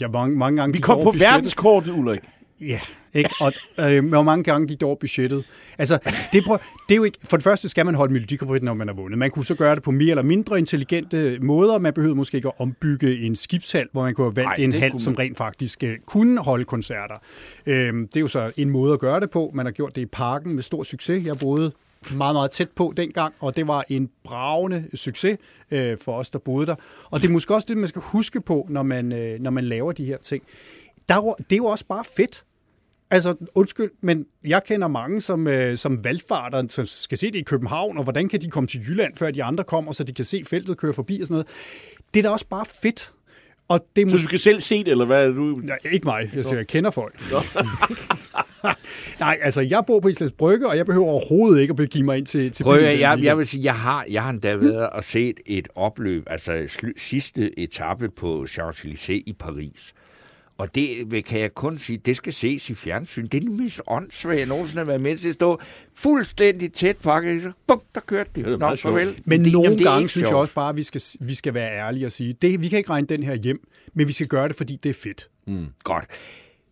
Ja, mange, mange gange Vi kom det på budgettet. verdenskortet, Ulrik. Ja, ikke? Og øh, hvor mange gange gik det over budgettet? Altså, det, prøv, det er jo ikke... For det første skal man holde Melodi Grand Prix, når man har vundet. Man kunne så gøre det på mere eller mindre intelligente måder. Man behøvede måske ikke at ombygge en skibshal, hvor man kunne have valgt Nej, en hal, kunne som man- rent faktisk øh, kunne holde koncerter. Øhm, det er jo så en måde at gøre det på. Man har gjort det i parken med stor succes. Jeg boede meget, meget tæt på dengang, og det var en bravende succes øh, for os, der boede der. Og det er måske også det, man skal huske på, når man, øh, når man laver de her ting. Der, er det er jo også bare fedt. Altså, undskyld, men jeg kender mange, som, øh, som valgfarter, som skal se det i København, og hvordan kan de komme til Jylland, før de andre kommer, så de kan se feltet køre forbi og sådan noget. Det er da også bare fedt. Og det Så du skal selv se det, eller hvad du? Nej, ikke mig. Jeg, siger, jeg kender folk. Nej, altså, jeg bor på Islands Brygge, og jeg behøver overhovedet ikke at begive mig ind til, til Prøv, jeg, jeg vil sige, jeg har, jeg har endda været og set et opløb, altså sidste etape på Champs-Élysées i Paris. Og det vil- kan jeg kun sige, det skal ses i fjernsyn. Det er det mest åndssvage, jeg nogensinde har været med til at stå fuldstændig tæt pakket. Så bum, der kørte det. Det er Nå, farvel. Men det, nogle jamen, det gange synes jeg også bare, at vi skal, vi skal være ærlige og sige, det, vi kan ikke regne den her hjem, men vi skal gøre det, fordi det er fedt. Godt.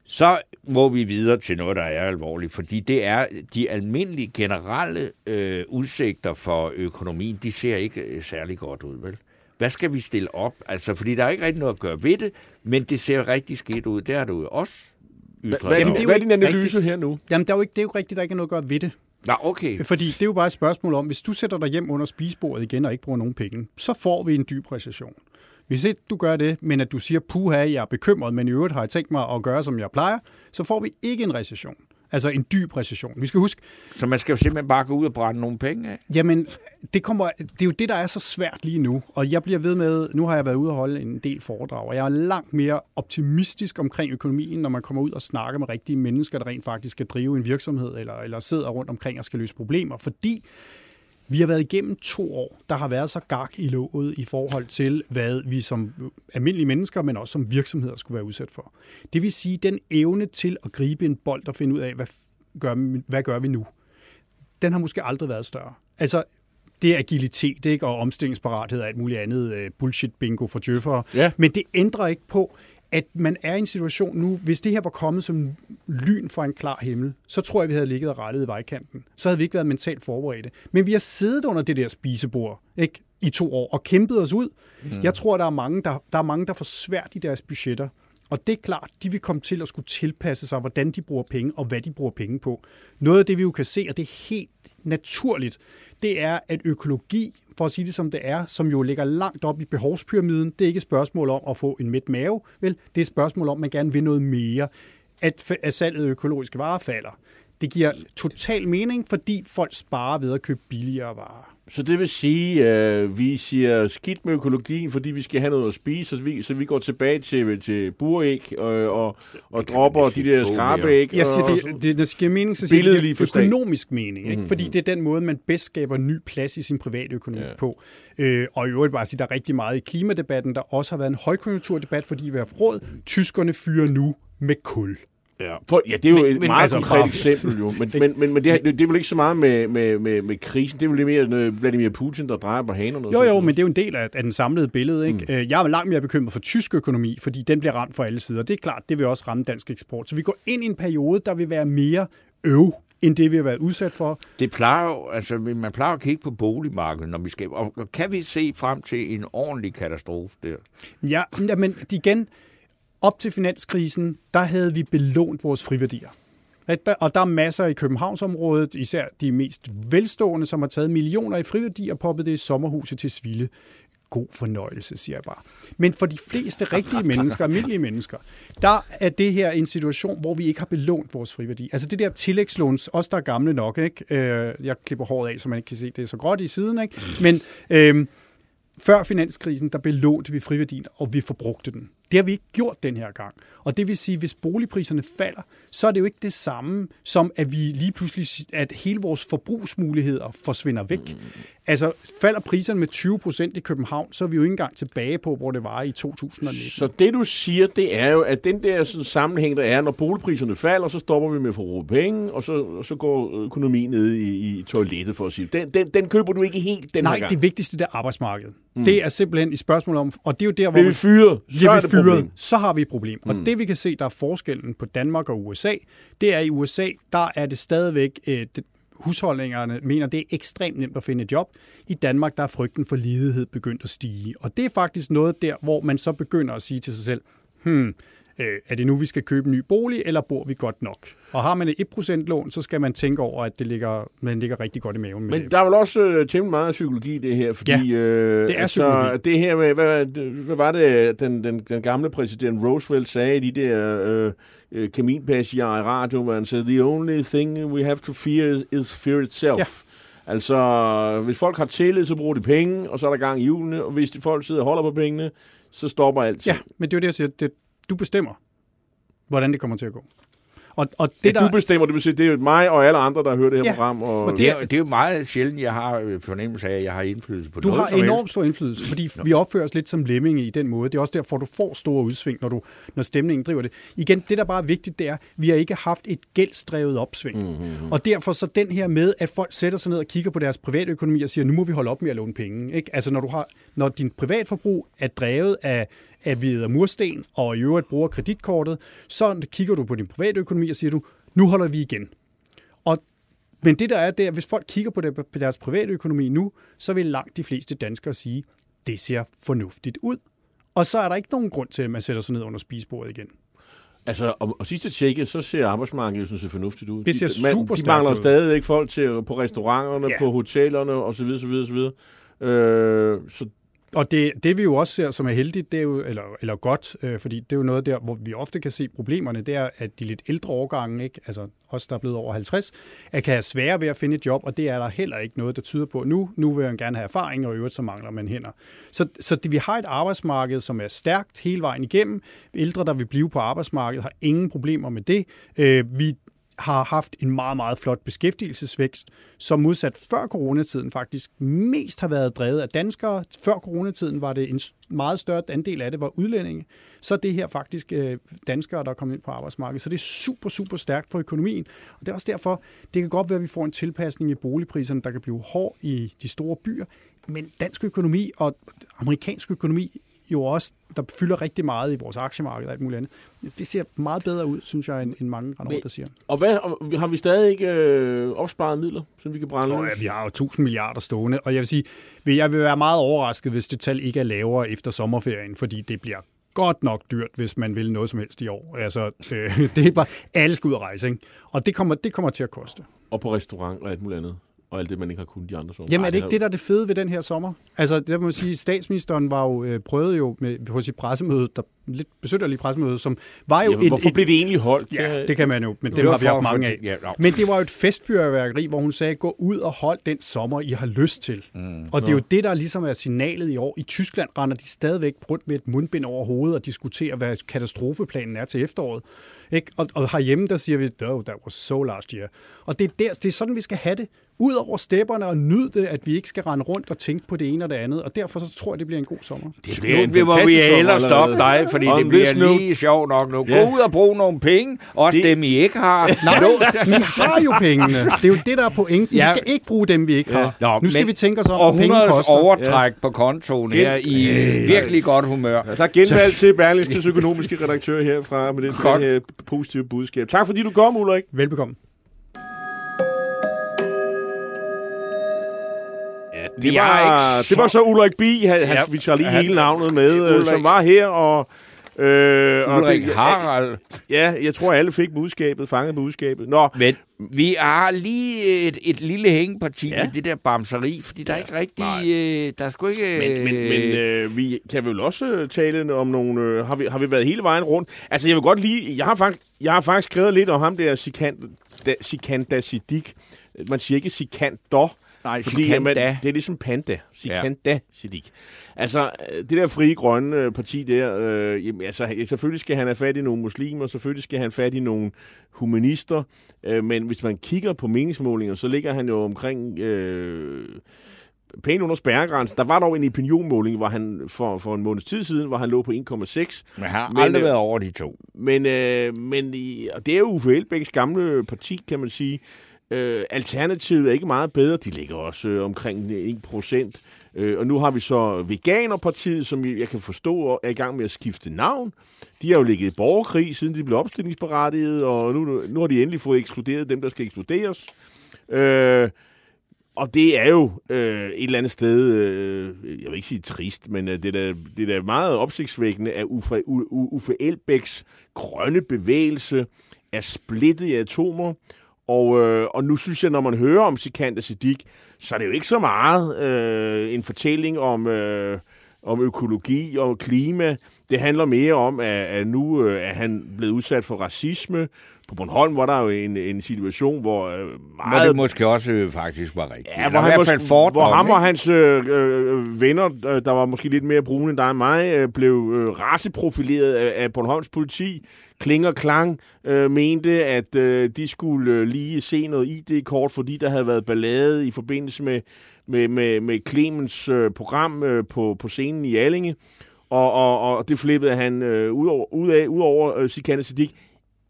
Så må vi videre til noget, der er alvorligt, fordi det er de almindelige generelle øh, udsigter for økonomien, de ser ikke øh, særlig godt ud, vel? Hvad skal vi stille op? Altså, fordi der er ikke rigtig noget at gøre ved det, men det ser rigtig skidt ud. Det har du jo også ytret. Hvad, Jamen, det er jo hvad er ikke din analyse rigtigt. her nu? Jamen, der er jo ikke, det er jo ikke rigtigt, der ikke er noget at gøre ved det. Nå, okay. Fordi det er jo bare et spørgsmål om, hvis du sætter dig hjem under spisebordet igen og ikke bruger nogen penge, så får vi en dyb recession. Hvis ikke du gør det, men at du siger, puha, jeg er bekymret, men i øvrigt har jeg tænkt mig at gøre, som jeg plejer, så får vi ikke en recession. Altså en dyb recession. Vi skal huske, Så man skal jo simpelthen bare gå ud og brænde nogle penge af. Jamen, det, kommer, det er jo det, der er så svært lige nu. Og jeg bliver ved med, nu har jeg været ude og holde en del foredrag, og jeg er langt mere optimistisk omkring økonomien, når man kommer ud og snakker med rigtige mennesker, der rent faktisk skal drive en virksomhed, eller, eller sidder rundt omkring og skal løse problemer. Fordi vi har været igennem to år, der har været så gak i låget i forhold til, hvad vi som almindelige mennesker, men også som virksomheder skulle være udsat for. Det vil sige, den evne til at gribe en bold og finde ud af, hvad gør, hvad gør vi nu? Den har måske aldrig været større. Altså, det er agilitet ikke? og omstillingsparathed og alt muligt andet øh, bullshit-bingo for djøffere. Ja. Men det ændrer ikke på, at man er i en situation nu, hvis det her var kommet som lyn fra en klar himmel, så tror jeg, vi havde ligget og rettet i vejkanten. Så havde vi ikke været mentalt forberedte. Men vi har siddet under det der spisebord ikke? i to år og kæmpet os ud. Mm. Jeg tror, der er, mange, der, der er mange, der får svært i deres budgetter. Og det er klart, de vil komme til at skulle tilpasse sig, hvordan de bruger penge og hvad de bruger penge på. Noget af det, vi jo kan se, og det er helt naturligt, det er, at økologi, for at sige det som det er, som jo ligger langt op i behovspyramiden, det er ikke et spørgsmål om at få en midt mave, vel? det er et spørgsmål om, at man gerne vil noget mere. At, at salget af økologiske varer falder. Det giver total mening, fordi folk sparer ved at købe billigere varer. Så det vil sige, at øh, vi siger skidt med økologien, fordi vi skal have noget at spise, så vi, så vi går tilbage til, til buræg og, og, og dropper de der mere. skrabæg. Jeg siger, det, det, det giver mening, så siger det økonomisk mening, ikke? fordi det er den måde, man bedst skaber ny plads i sin private økonomi ja. på. Øh, og i øvrigt bare sige, der er rigtig meget i klimadebatten, der også har været en højkonjunkturdebat, fordi vi har haft råd. Tyskerne fyrer nu med kul. Ja. For, ja, det er jo Men- et men meget altså, konkret eksempel jo. Men, men, men, men det, er- det er vel ikke så meget med, med, med, med krisen. Det er vel mere Vladimir Putin, der drejer på hanerne. Jo, jo, men det er jo en del af, af den samlede billede. Ikke? Mm. Jeg er langt mere bekymret for tysk økonomi, fordi den bliver ramt fra alle sider. Det er klart, det vil også ramme dansk eksport. Så vi går ind i en periode, der vil være mere øv, end det vi har været udsat for. Det plejer jo, altså, man plejer at kigge på boligmarkedet, når vi skal, og kan vi se frem til en ordentlig katastrofe der? Ja, men igen, op til finanskrisen, der havde vi belånt vores friværdier. Og der er masser i Københavnsområdet, især de mest velstående, som har taget millioner i friværdier og poppet det i sommerhuset til Sville. God fornøjelse, siger jeg bare. Men for de fleste rigtige mennesker, almindelige mennesker, der er det her en situation, hvor vi ikke har belånt vores friværdi. Altså det der tillægslåns, os der er gamle nok, ikke? Øh, jeg klipper håret af, så man ikke kan se, det er så gråt i siden, ikke? Men øh, før finanskrisen, der belånte vi friværdien, og vi forbrugte den. Det har vi ikke gjort den her gang. Og det vil sige, hvis boligpriserne falder, så er det jo ikke det samme, som at vi lige pludselig, at hele vores forbrugsmuligheder forsvinder væk. Altså, falder priserne med 20 procent i København, så er vi jo ikke engang tilbage på, hvor det var i 2019. Så det du siger, det er jo, at den der sådan, sammenhæng, der er, når boligpriserne falder, så stopper vi med at forbruge penge, og så, og så går økonomien ned i, i toilettet, for at sige. Den, den, den køber du ikke helt den Nej, her gang. det vigtigste det er arbejdsmarkedet. Mm. Det er simpelthen et spørgsmål om, og det er jo der, hvor Bliver vi fyret, så bliver er vi fyret, så har vi et problem. Mm. Og det vi kan se, der er forskellen på Danmark og USA, det er i USA, der er det stadigvæk, øh, det, husholdningerne mener, det er ekstremt nemt at finde et job. I Danmark, der er frygten for ledighed begyndt at stige. Og det er faktisk noget der, hvor man så begynder at sige til sig selv, hmm, øh, er det nu, vi skal købe en ny bolig, eller bor vi godt nok? Og har man et 1% lån, så skal man tænke over, at det ligger, man ligger rigtig godt i maven med Men der er vel også øh, temmelig meget psykologi i det her, fordi Ja, øh, det er psykologi. det her med, hvad, hvad var det, den, den, den gamle præsident Roosevelt sagde i de der øh, øh, kaminpassier i radio, hvor han sagde, the only thing we have to fear is, is fear itself. Ja. Altså, hvis folk har tillid, så bruger de penge, og så er der gang i hjulene, og hvis de folk sidder og holder på pengene, så stopper alt. Ja, men det er jo det, jeg siger. Det, du bestemmer, hvordan det kommer til at gå. Og, og det, Det, der, ja, du bestemmer, det vil sige, det er jo mig og alle andre, der hører det her Ja, program. Og, og Det er, det er jo meget sjældent, jeg har øh, fornemmelse af, at jeg har indflydelse på Du noget har som enormt helst. stor indflydelse, fordi vi opfører os lidt som lemminge i den måde. Det er også derfor, du får store udsving, når, du, når stemningen driver det. Igen, det der bare er vigtigt, det er, at vi har ikke haft et gældsdrevet opsving. Mm-hmm. Og derfor så den her med, at folk sætter sig ned og kigger på deres private økonomi og siger, nu må vi holde op med at låne penge. Ikke? Altså når, du har, når din privatforbrug er drevet af at vi æder mursten og i øvrigt bruger kreditkortet, så kigger du på din private økonomi og siger du, nu holder vi igen. Og men det der er, det er, at hvis folk kigger på det- på deres private økonomi nu, så vil langt de fleste danskere sige, det ser fornuftigt ud. Og så er der ikke nogen grund til, at man sætter sig ned under spisebordet igen. Altså, og, og sidste tjekke, så ser arbejdsmarkedet sådan set fornuftigt ud. Det ser de, man, super De mangler ud. stadigvæk folk til, på restauranterne, ja. på hotellerne osv. osv., osv. Øh, så og det, det vi jo også ser, som er heldigt, det er jo, eller, eller godt, øh, fordi det er jo noget der, hvor vi ofte kan se problemerne, det er, at de lidt ældre årgange, ikke, altså os, der er blevet over 50, at kan have svære ved at finde et job, og det er der heller ikke noget, der tyder på nu. Nu vil man gerne have erfaring, og i øvrigt så mangler man hænder. Så, så det, vi har et arbejdsmarked, som er stærkt hele vejen igennem. Ældre, der vil blive på arbejdsmarkedet, har ingen problemer med det. Øh, vi har haft en meget, meget flot beskæftigelsesvækst, som modsat før coronatiden faktisk mest har været drevet af danskere. Før coronatiden var det en meget større andel af det var udlændinge. Så er det her faktisk øh, danskere, der er kommet ind på arbejdsmarkedet. Så det er super, super stærkt for økonomien. Og det er også derfor, det kan godt være, at vi får en tilpasning i boligpriserne, der kan blive hård i de store byer. Men dansk økonomi og amerikansk økonomi jo også, der fylder rigtig meget i vores aktiemarked og alt muligt andet. Det ser meget bedre ud, synes jeg, end, end mange rundt, der siger. og hvad, og har vi stadig ikke øh, opsparet midler, som vi kan brænde Nå, ja, vi har jo 1000 milliarder stående, og jeg vil sige, jeg vil være meget overrasket, hvis det tal ikke er lavere efter sommerferien, fordi det bliver godt nok dyrt, hvis man vil noget som helst i år. Altså, øh, det er bare, alle skal ud og rejse, ikke? Og det kommer, det kommer til at koste. Og på restaurant og alt muligt andet. Og alt det, man ikke har kunnet de andre sommer. Jamen er det ikke det, der er det fede ved den her sommer? Altså, det må man sige, statsministeren var jo, øh, prøvede jo med, på sit pressemøde, der lidt besøgterlige pressemøde, som var jo Ja, hvorfor et, blev det egentlig holdt? Ja, det kan man jo, men Det har vi haft mange af. ja, nå. Men det var jo et festfyrværkeri, hvor hun sagde, gå ud og hold den sommer, I har lyst til. Mm. Og det er jo det, der ligesom er signalet i år. I Tyskland render de stadigvæk rundt med et mundbind over hovedet og diskuterer, hvad katastrofeplanen er til efteråret. Ikke? Og, og herhjemme, der siger vi, oh, that was so last year. Og det er, der, det er sådan, vi skal have det. Ud over stepperne og nyde det, at vi ikke skal rende rundt og tænke på det ene og det andet. Og derfor så tror jeg, det bliver en god sommer. Det Nu vi må vi ellers stoppe dig, fordi On det bliver note- lige sjovt nok nu. Ja. Gå ud og brug nogle penge, også Det- dem I ikke har. Nej, vi har jo pengene. Det er jo det, der er pointen. Ja. Vi skal ikke bruge dem, vi ikke har. Nå, nu skal men vi tænke os om, hvad penge koster. overtræk på kontoen her i virkelig godt humør. Der er genvalg til Berlingskes økonomiske redaktør herfra med det her positive budskab. Tak fordi du kom, Ulrik. Velbekomme. Ja, det, Vi var, har ikke det var så Ulrik Bi, han, Ja. vi tager lige Han- hele navnet med, øh, Ulrik- som var her, og... Øh, og Ulrik det, Harald. Ja, jeg tror, alle fik budskabet, fanget budskabet. Nå, Men vi har lige et, et lille hængeparti Ja. med det der bamseri, fordi der er ikke rigtig... Øh, der er sgu ikke... men, men, men øh, vi kan vel også øh, tale om nogle... Øh, har, vi, har vi været hele vejen rundt? Altså, jeg vil godt lige... Jeg har faktisk, jeg har faktisk skrevet lidt om ham der Sikanda, Sikanda Siddiq. Man siger ikke Sikander, Nej, Fordi jamen, det er ligesom Panda. Sikanda, ja. Siddiq. Altså, øh, det der frie grønne øh, parti der, øh, jamen, altså, selvfølgelig skal han have fat i nogle muslimer, selvfølgelig skal han have fat i nogle humanister, øh, men hvis man kigger på meningsmålinger, så ligger han jo omkring... Øh, pænt under spærregrænsen. Der var dog en opinionmåling, hvor han for, for en måneds tid siden, hvor han lå på 1,6. Men han har Men, aldrig øh, været over de to. Men, øh, men i, og det er jo Uffe Elbæks gamle parti, kan man sige. Øh, Alternativet er ikke meget bedre. De ligger også øh, omkring 1 procent. Øh, og nu har vi så Veganerpartiet, som jeg kan forstå er i gang med at skifte navn. De har jo ligget i borgerkrig, siden de blev opstillingsberettiget, og nu, nu har de endelig fået ekskluderet dem, der skal ekskluderes. Øh, og det er jo øh, et eller andet sted, øh, jeg vil ikke sige trist, men øh, det, er da, det er da meget opsigtsvækkende, at Uffe, U- U- Uffe Elbæks grønne bevægelse er splittet i atomer. Og, øh, og nu synes jeg, når man hører om Sikand Siddiq, så er det jo ikke så meget øh, en fortælling om, øh, om økologi og klima. det handler mere om, at, at nu øh, er han blevet udsat for racisme. På Bornholm var der jo en, en situation, hvor øh, Hvor meget... det måske også øh, faktisk var rigtigt. Ja, hvor, i han hvert måske, fald fordom, hvor ham og hans øh, øh, venner, øh, der var måske lidt mere brune end dig og mig, øh, blev øh, raceprofileret af, af Bornholms politi. Kling og Klang øh, mente, at øh, de skulle øh, lige se noget ID-kort, fordi der havde været ballade i forbindelse med, med, med, med Clemens øh, program øh, på, på scenen i Allinge. Og, og, og det flippede han øh, ud over, ud af, ud over øh, Sikane Siddiq.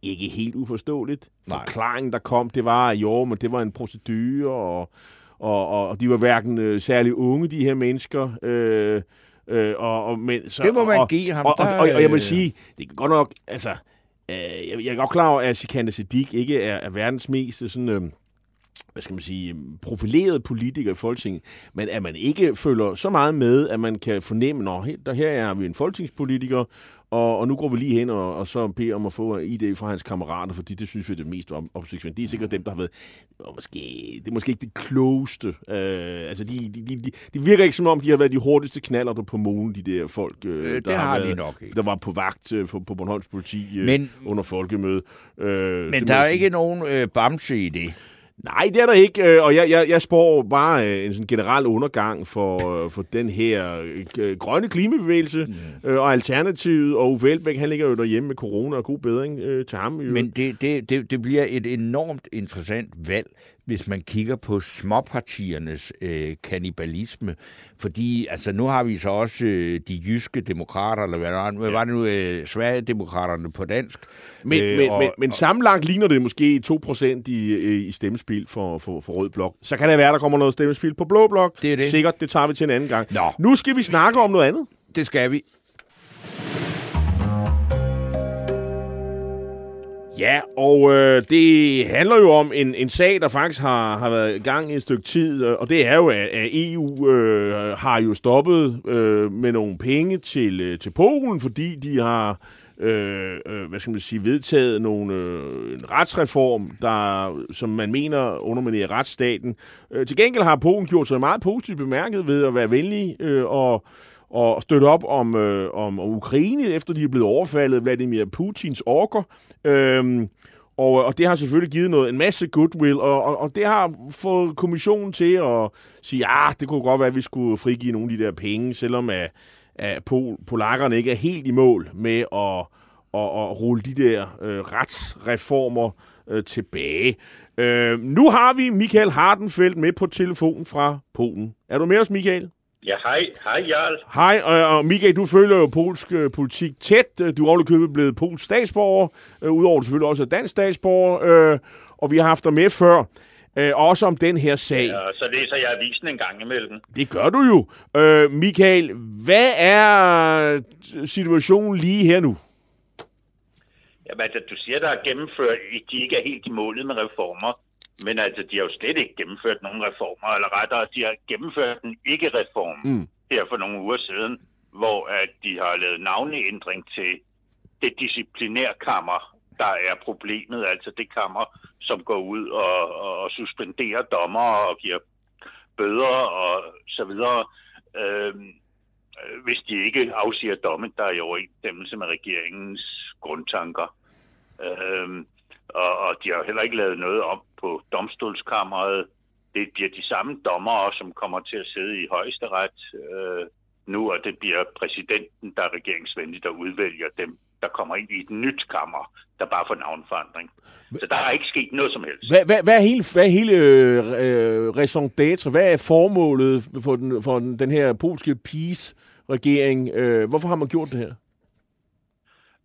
Ikke helt uforståeligt. Nej. Forklaringen, der kom, det var, jo, men det var en procedure, og, og, og, og de var hverken øh, særlig unge, de her mennesker. Øh, øh, og, og, men, så, Det må man og, give ham. Og, og, Der, og, og jeg må øh, sige, det er godt nok, altså, øh, jeg, jeg er godt klar over, at Sikane Siddiq ikke er, er verdens mest sådan, øh, hvad skal man sige, profileret politiker i Folketinget, men at man ikke følger så meget med, at man kan fornemme, at her, der her er vi en folketingspolitiker, og, og nu går vi lige hen og, og så beder om at få ID fra hans kammerater, fordi det synes vi er det mest op- opsigtsvækkende. Det er sikkert dem, der har været, og måske, det er måske ikke det klogeste. Øh, altså, de, de, de, de, de virker ikke som om, de har været de hurtigste knaller der på månen, de der folk, øh, Øh, det der har de været, nok ikke. der var på vagt øh, på, på Bornholms politi øh, Men- under folkemøde. Øh, Men det der er sige. ikke nogen øh, bamse i det. Nej, det er der ikke, øh, og jeg, jeg, jeg spår bare øh, en sådan generel undergang for, øh, for den her grønne klimabevægelse øh, og Alternativet, og Uffe Elbæk, han ligger jo derhjemme med corona og god bedring til ham. øvrigt. Men det, det, det, det bliver et enormt interessant valg, hvis man kigger på småpartiernes øh, kannibalisme. Fordi altså, nu har vi så også øh, de jyske demokrater, eller hvad, der hvad var det nu, øh, Sverigedemokraterne på dansk. Men, Øh, men, og- men, men sammenlagt ligner det måske 2% i, øh, i stemmespil for, for, for Rød Blok. Så kan det være, der kommer noget stemmespil på Blå Blok. Det er det. Sikkert, det tager vi til en anden gang. Nå. Nu skal vi snakke om noget andet. Det skal vi. Ja, og øh, det handler jo om en, en sag, der faktisk har, har været i gang i et stykke tid, øh, og det er jo, at, at EU øh, har jo stoppet øh, med nogle penge til, øh, til Polen, fordi de har øh, øh, hvad skal man sige, vedtaget nogle, øh, en retsreform, der, som man mener underminerer retsstaten. Øh, til gengæld har Polen gjort sig meget positivt bemærket ved at være venlige øh, og og støtte op om, øh, om, om Ukraine, efter de er blevet overfaldet af Vladimir Putins orker. Øhm, og, og det har selvfølgelig givet noget, en masse goodwill, og, og, og det har fået kommissionen til at sige, ja, det kunne godt være, at vi skulle frigive nogle af de der penge, selvom at, at pol, polakkerne ikke er helt i mål med at, at, at rulle de der øh, retsreformer øh, tilbage. Øh, nu har vi Michael Hardenfeldt med på telefon fra Polen. Er du med os, Michael? Ja, hej. Hej, Jarl. Hej, og, og Michael, du følger jo polsk øh, politik tæt. Øh, Du er ovenikøbet købet blevet polsk statsborger, øh, udover du selvfølgelig også er dansk statsborger, øh, og vi har haft dig med før. Øh, også om den her sag. Ja, så læser jeg avisen en gang imellem. Det gør du jo. Øh, Michael, hvad er situationen lige her nu? Jamen, altså, du siger, der er gennemført, de ikke er helt i målet med reformer. Men altså, de har jo slet ikke gennemført nogen reformer, eller rettere, de har gennemført en ikke-reform Mm. her for nogle uger siden, hvor at de har lavet navneændring til det disciplinærkammer, der er problemet, altså det kammer, som går ud og, og suspenderer dommer og giver bøder og så videre, øhm, øh, hvis de ikke afsiger domme, der er i overensstemmelse med regeringens grundtanker. Øhm, og, og de har jo heller ikke lavet noget om på domstolskammeret. Det bliver de samme dommere, som kommer til at sidde i højesteret øh, nu, og det bliver præsidenten, der er regeringsvenlig, der udvælger dem, der kommer ind i et nyt kammer, der bare får navnforandring. Så der er ikke sket noget som helst. Hvad, hvad, hvad er hele, hvad er hele øh, øh, raison d'être? Hvad er formålet for den, for den, den her polske peace-regering? Øh, hvorfor har man gjort det her?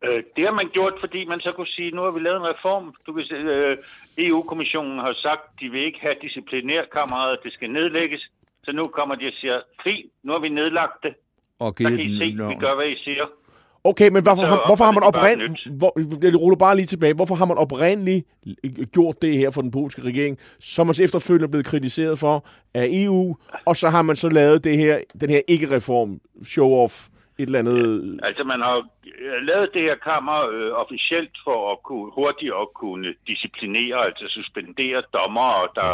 Øh, det har man gjort, fordi man så kunne sige, nu har vi lavet en reform. Du kan se, øh, EU-kommissionen har sagt, de vil ikke have disciplinærkammeret, det skal nedlægges. Så nu kommer de og siger, fint, nu har vi nedlagt det. Og Så kan I se, den vi gør, hvad I siger. Okay, men hvorfor, Så har, hvorfor har man oprindeligt... Hvor, jeg ruller bare lige tilbage. Hvorfor har man oprindeligt gjort det her for den polske regering, som man så efterfølgende er blevet kritiseret for af EU, og så har man så lavet det her, den her ikke-reform, show-off, et eller andet... Altså, man har øh, lavet det her kammer øh, officielt for at kunne hurtigt at kunne disciplinere, altså suspendere dommere, der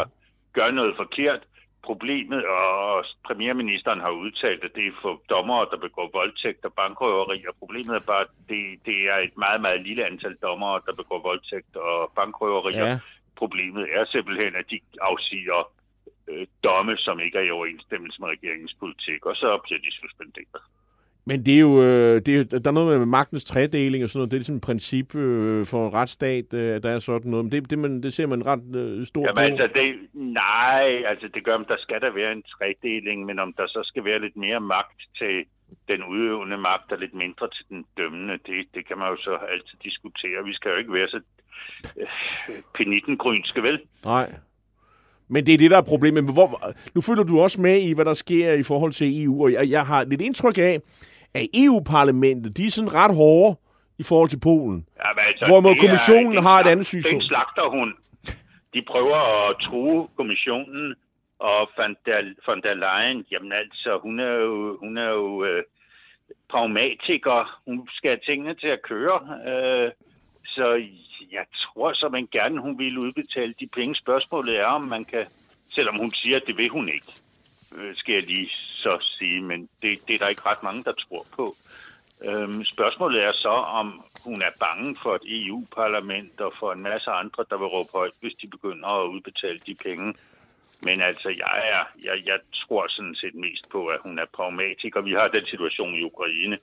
gør noget forkert. problemet, og premierministeren har udtalt, at det er for dommere, der begår voldtægt og bankrøveri, og problemet er bare, at det, det er et meget, meget lille antal dommere, der begår voldtægt og bankrøverier. Ja. Problemet er simpelthen, at de afsiger øh, domme, som ikke er i overensstemmelse med regeringens politik, og så bliver de suspenderet. Men det er jo, øh, det er, jo- der er noget med magtens tredeling og sådan noget. Det er ligesom et princip øh, for en retsstat, øh, der er sådan noget. Men det, det, man, det ser man ret øh, stort Jamen altså, det, nej, altså det gør, der skal der være en tredeling, men om der så skal være lidt mere magt til den udøvende magt og lidt mindre til den dømmende, det, det kan man jo så altid diskutere. Vi skal jo ikke være så øh, penittengrynske, vel? Nej. Men det er det, der er problemet. Hvor, nu følger du også med i, hvad der sker i forhold til EU, og jeg, jeg har lidt indtryk af, at EU-parlamentet, de er sådan ret hårde i forhold til Polen. Jamen, altså, Hvorimod er- kommissionen har et andet synspunkt. Den slagter hun. De prøver at true kommissionen, og van der, van der Leyen, jamen altså, hun er jo, hun er jo øh, pragmatiker. Hun skal have tingene til at køre. Øh, så jeg tror så man gerne, hun ville udbetale de penge. Spørgsmålet er, om man kan, selvom hun siger, at det vil hun ikke, øh, skal jeg lige så sige, men det, det er der ikke ret mange, der tror på. Øhm, spørgsmålet er så, om hun er bange for et EU-parlament og for en masse andre, der vil råbe højt, hvis de begynder at udbetale de penge. Men altså, jeg, er, jeg, jeg tror sådan set mest på, at hun er pragmatiker. Vi har den situation i Ukraine,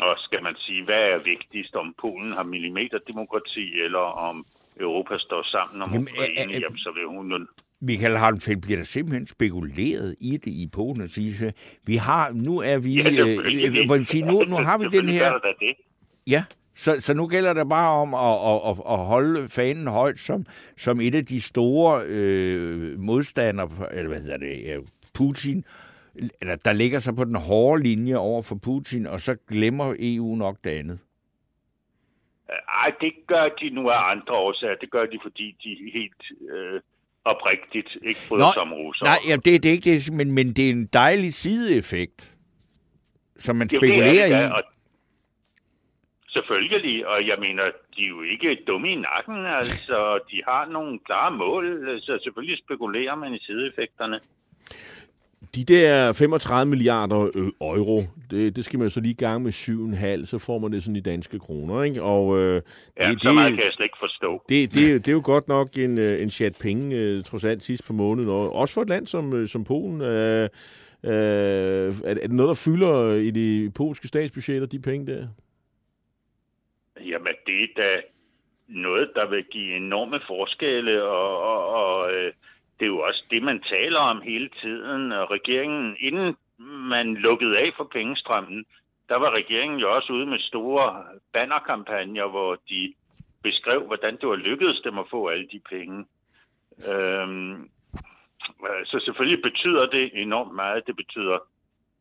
og skal man sige, hvad er vigtigst, om Polen har millimeterdemokrati, eller om Europa står sammen om Jamen, Ukraine, jamen, så vil hun Michael Hardenfeldt, bliver der simpelthen spekuleret i det i Polen og sige, vi har, nu er vi, Ja, øh, selvfølgelig. øh, vi siger, nu, nu har vi den her, det. ja, så, så nu gælder det bare om at, at, at, at holde fanen højt som, som et af de store øh, modstandere, eller hvad hedder det, ja, Putin, eller der ligger sig på den hårde linje over for Putin, og så glemmer EU nok det andet. Ej, det gør de nu af andre årsager. Det gør de, fordi de helt øh, oprigtigt ikke bryder sig om russer. nej ja, det, det er ikke det, men, men det er en dejlig sideeffekt, som man Jamen, det er spekulerer det i. og Selvfølgelig, og jeg mener, de er jo ikke dumme i nakken, altså de har nogle klare mål, så selvfølgelig spekulerer man i sideeffekterne. De der 35 milliarder øh, euro, det, det skal man jo så lige gang med 7,5, så får man det sådan i danske kroner, ikke? Og øh, Ja, det, så meget det, kan jeg slet ikke forstå. det, det, det er jo godt nok en, øh, en chat penge, øh, trods alt sidst på måneden, og også for et land som, som Polen. Øh, øh, er, er det noget, der fylder i de polske statsbudgetter, de penge der? Jamen, det er da noget, der vil give enorme forskelle, og, og, og øh, det er jo også det, man taler om hele tiden. Og regeringen, inden man lukkede af for pengestrømmen, der var regeringen jo også ude med store bannerkampagner, hvor de beskrev, hvordan det var lykkedes dem at få alle de penge. Øhm, så selvfølgelig betyder det enormt meget. Det betyder,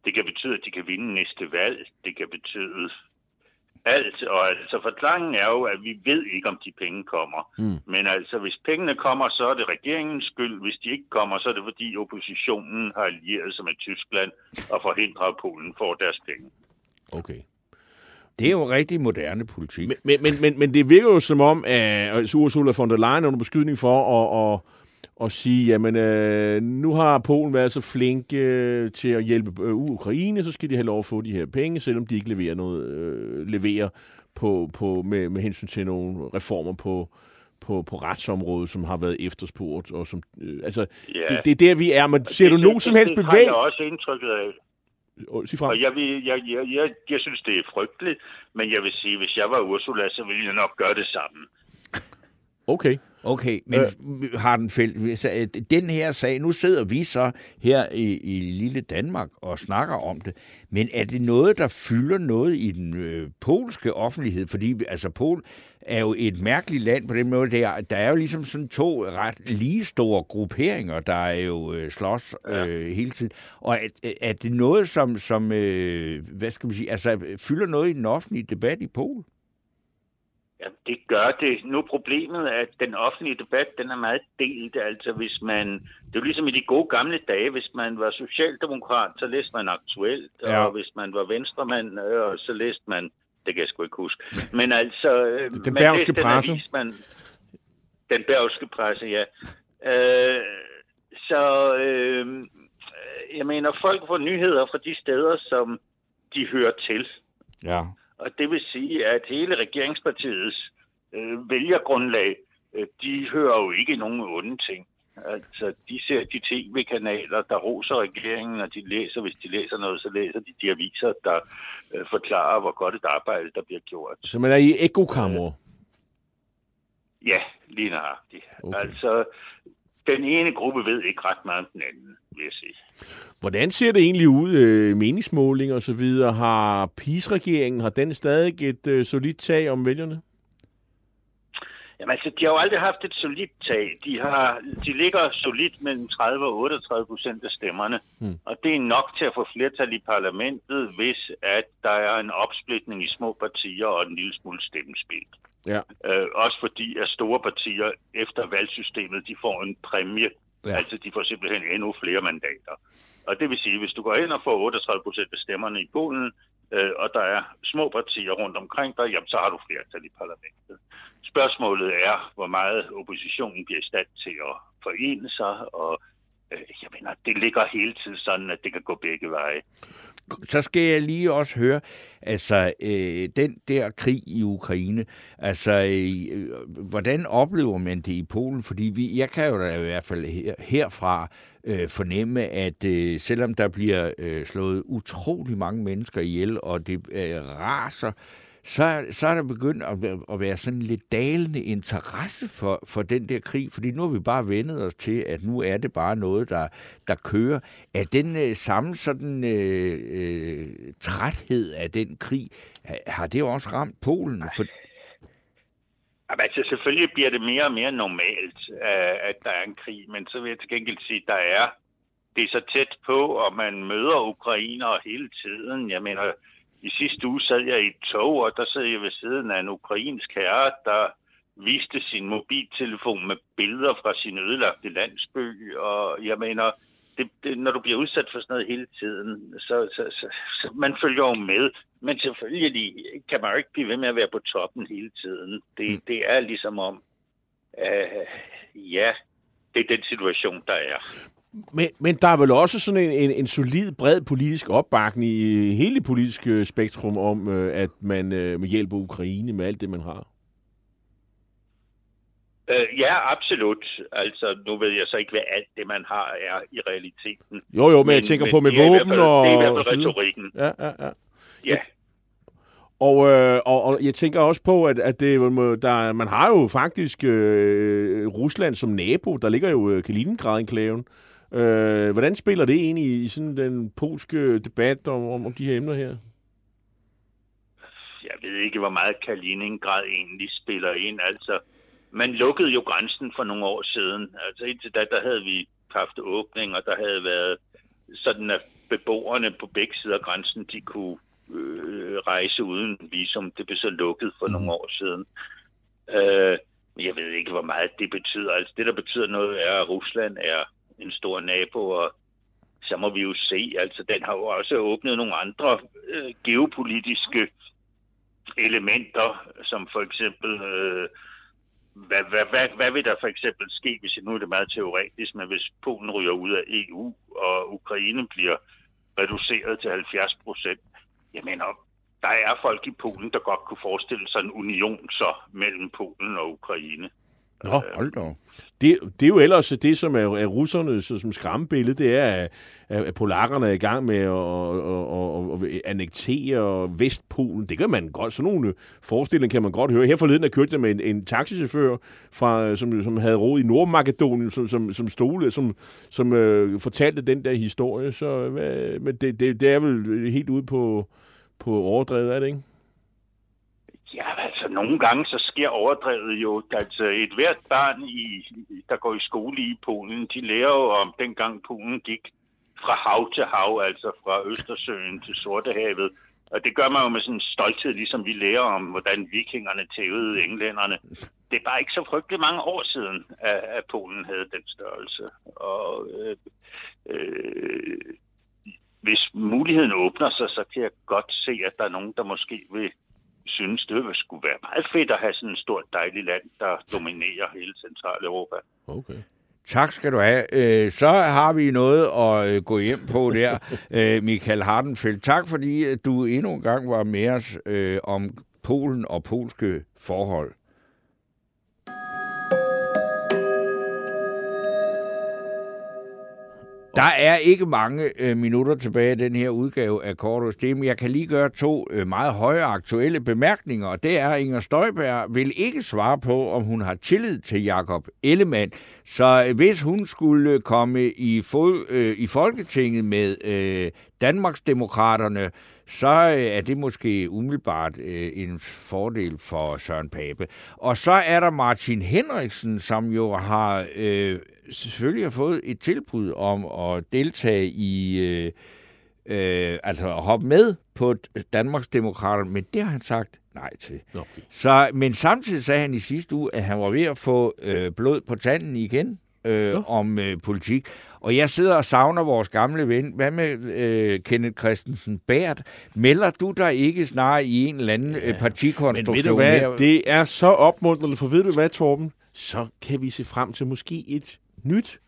det kan betyde, at de kan vinde næste valg. Det kan betyde alt. Og altså forklaringen er jo, at vi ved ikke, om de penge kommer. Mm. Men altså, hvis pengene kommer, så er det regeringens skyld. Hvis de ikke kommer, så er det fordi oppositionen har allieret sig med Tyskland og forhindrer, at Polen får deres penge. Okay. Det er jo rigtig moderne politik. Men, men, men, men, men det virker jo som om, at Ursula von der Leyen er under beskydning for at, at, at sige, jamen øh, nu har Polen været så flink øh, til at hjælpe øh, Ukraine, så skal de have lov at få de her penge, selvom de ikke leverer noget, øh, leverer på, på, med, med hensyn til nogle reformer på, på, på retsområdet, som har været efterspurgt. Og som, øh, altså, Ja. det, det er der, vi er. Men ser du Det- nogen som helst det har jeg også indtrykket af. Sig frem. Og jeg, vil, jeg, jeg, jeg, jeg synes, det er frygteligt, men jeg vil sige, hvis jeg var Ursula, så ville jeg nok gøre det samme. Okay. Okay, men øh. Hardenfeldt, så, øh, den her sag, nu sidder vi så her i, i lille Danmark og snakker om det, men er det noget, der fylder noget i den øh, polske offentlighed? Fordi altså, Polen er jo et mærkeligt land på den måde, der, der er jo ligesom sådan to ret lige store grupperinger, der er jo øh, slås øh, hele tiden. Og er, er det noget, som, som øh, hvad skal man sige, altså fylder noget i den offentlige debat i Polen? Ja, det gør det. Nu er problemet, at den offentlige debat, den er meget delt. Altså hvis man, det er jo ligesom i de gode gamle dage, hvis man var socialdemokrat, så læste man aktuelt, Ja. og hvis man var venstremand, øh, så læste man, det kan jeg sgu ikke huske. Men altså, øh, Den læste presse. avis, man, den bergske presse, ja. Øh, Altså, øh, jeg mener, folk får nyheder fra de steder, som de hører til. Ja. Og det vil sige, at hele regeringspartiets øh, vælgergrundlag, øh, de hører jo ikke nogen onde ting. Altså, de ser de tv-kanaler, der roser regeringen, og de læser, hvis de læser noget, så læser de de aviser, der øh, forklarer, hvor godt et arbejde, der bliver gjort. Så man er i ekokammer? Ja, lige nøjagtigt. Okay. Okay. Altså, den ene gruppe ved ikke ret meget om den anden, vil jeg sige. Hvordan ser det egentlig ud, øh, meningsmåling og så videre? Har PiS-regeringen, har den stadig et øh, solidt tag om vælgerne? Jamen altså, de har jo aldrig haft et solidt tag. De, har, de ligger solidt mellem 30 og 38 procent af stemmerne. Hmm. Og det er nok til at få flertal i parlamentet, hvis at der er en opsplitning i små partier og en lille smule stemmespil. Ja. Øh, også fordi at store partier efter valgsystemet, de får en præmie. Ja. Altså, de får simpelthen endnu flere mandater. Og det vil sige, hvis du går ind og får 38 procent af stemmerne i Polen, øh, og der er små partier rundt omkring dig, jamen så har du flertal i parlamentet. Spørgsmålet er, hvor meget oppositionen bliver i stand til at forene sig, og øh, jeg mener, det ligger hele tiden sådan, at det kan gå begge veje. så skal jeg lige også høre, altså øh, den der krig i Ukraine, altså øh, hvordan oplever man det i Polen? Fordi vi, jeg kan jo da i hvert fald her, herfra øh, fornemme, at øh, selvom der bliver øh, slået utrolig mange mennesker ihjel, og det øh, raser, så, så er der begyndt at, være- at være sådan lidt dalende interesse for, for den der krig, fordi nu har vi bare vendet os til, at nu er det bare noget, der, der kører. Er den øh, samme sådan øh, øh, træthed af den krig, ha- har det også ramt Polen? For, Jamen, altså, selvfølgelig bliver det mere og mere normalt, øh, at der er en krig, men så vil jeg til gengæld sige, at der er, det er så tæt på, og man møder ukrainere hele tiden. Jeg mener, i sidste uge sad jeg i et tog, og der sad jeg ved siden af en ukrainsk herre, der viste sin mobiltelefon med billeder fra sin ødelagte landsby, og jeg mener, det, det, når du bliver udsat for sådan noget hele tiden, så, så, så, så man følger jo med. Men selvfølgelig kan man jo ikke blive ved med at være på toppen hele tiden. Det, det er ligesom om, øh, ja, det er den situation, der er. Men, men der er vel også sådan en, en, en solid, bred politisk opbakning i hele det politiske spektrum om, øh, at man øh, hjælper Ukraine med alt det, man har. Øh, ja, absolut. Altså, nu ved jeg så ikke, hvad alt det, man har, er i realiteten. Jo, jo, men, men jeg tænker på med våben fald- og... Det er i hvert fald retorikken. Ja, ja, ja. Ja. Og, øh, og, og jeg tænker også på, at, at det, der, man har jo faktisk øh, Rusland som nabo. Der ligger jo Kaliningrad-enklaven. Øh, hvordan spiller det ind i, sådan den polske debat om, om, om de her emner her? jeg ved ikke, hvor meget Kaliningrad egentlig spiller ind. Altså, man lukkede jo grænsen for nogle år siden. Altså indtil da, der havde vi haft åbning, og der havde været sådan, at beboerne på begge sider af grænsen, de kunne øh, rejse uden visum. Det blev så lukket for mm. nogle år siden. Øh, jeg ved ikke, hvor meget det betyder. Altså det, der betyder noget, er, at Rusland er en stor nabo, og så må vi jo se. Altså den har jo også åbnet nogle andre øh, geopolitiske elementer, som for eksempel, øh, hvad, hvad, hvad, hvad vil der for eksempel ske, hvis nu er det meget teoretisk, men hvis Polen ryger ud af EU, og Ukraine bliver reduceret til 70 procent, jeg mener, der er folk i Polen, der godt kunne forestille sig en union så mellem Polen og Ukraine. Nå, hold da det, det er jo ellers det, som er, er russerne så, som skræmmebillede, det er, at, at polakkerne er i gang med at, at, at, at annektere Vestpolen. Det kan man godt, sådan nogle forestillinger kan man godt høre. Her forleden er kørte jeg med en, en taxichauffør, fra, som, som havde råd i Nordmakedonien, som, som, som stole, som, som øh, fortalte den der historie. Så hvad, men det, det, det er vel helt ude på, på overdrevet, er det ikke? Ja, altså nogle gange så sker overdrevet jo. Altså et hvert barn, i, der går i skole i Polen, de lærer jo om dengang Polen gik fra hav til hav, altså fra Østersøen til Sortehavet. Og det gør man jo med sådan en stolthed, ligesom vi lærer om, hvordan vikingerne tævede englænderne. Det er bare ikke så frygtelig mange år siden, at, at Polen havde den størrelse. Og øh, øh, hvis muligheden åbner sig, så kan jeg godt se, at der er nogen, der måske vil synes, det ville skulle være meget fedt at have sådan et stort dejligt land, der dominerer hele Centraleuropa. Okay. Tak skal du have. Øh, så har vi noget at øh, gå hjem på der, øh, Michael Hardenfeldt. Tak fordi du endnu en gang var med os øh, om Polen og polske forhold. Der er ikke mange øh, minutter tilbage i den her udgave af Kortos Stemme. Jeg kan lige gøre to øh, meget høje aktuelle bemærkninger, og det er, at Inger Støjberg vil ikke svare på, om hun har tillid til Jakob Ellemann. Så øh, hvis hun skulle øh, komme i, fod, øh, i Folketinget med øh, Danmarksdemokraterne, så øh, er det måske umiddelbart øh, en fordel for Søren Pape. Og så er der Martin Henriksen, som jo har øh, selvfølgelig har fået et tilbud om at deltage i, øh, øh, altså at hoppe med på Danmarks Demokrater, men det har han sagt nej til. Okay. Så, men samtidig sagde han i sidste uge, at han var ved at få øh, blod på tanden igen øh, om øh, politik. Og jeg sidder og savner vores gamle ven. Hvad med øh, Kenneth Christensen Bært? Melder du dig ikke snart i en eller anden ja. partikonstruktion? Men ved du hvad, det er så opmuntrende, for ved du hvad, Torben? Så kan vi se frem til måske et nyt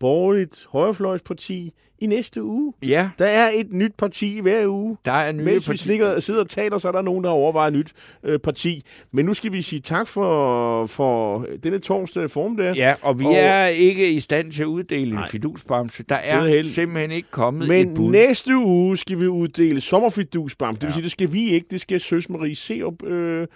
borgerligt højrefløjsparti i næste uge. Ja. Der er et nyt parti hver uge. Der er nye Mens vi slikker, sidder og taler, så er der nogen, der overvejer et nyt øh, parti. Men nu skal vi sige tak for, for denne torsdag formiddag. Ja, og vi Og- er ikke i stand til at uddele Nej. en fidusbamse. Der er er simpelthen ikke kommet Men et bud. næste uge skal vi uddele sommerfidusbam. Det vil Ja. sige, det skal vi ikke. Det skal Søs Marie Serup, øh,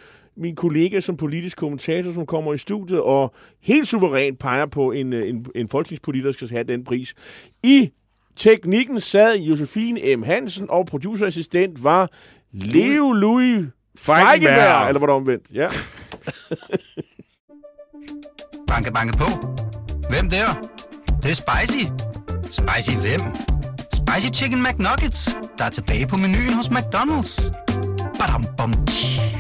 min kollega som politisk kommentator, som kommer i studiet og helt suverænt peger på en, øh, en, en folketingspolitiker, der skal have den pris. I teknikken sad Josefine M. Hansen, og producerassistent var Leo Louis Feigenberg. Eller var det omvendt? Ja. Banke, banke på. Hvem der? Det, det er spicy. Spicy hvem? Spicy Chicken McNuggets, der er tilbage på menuen hos McDonald's. Badum, bom, tji.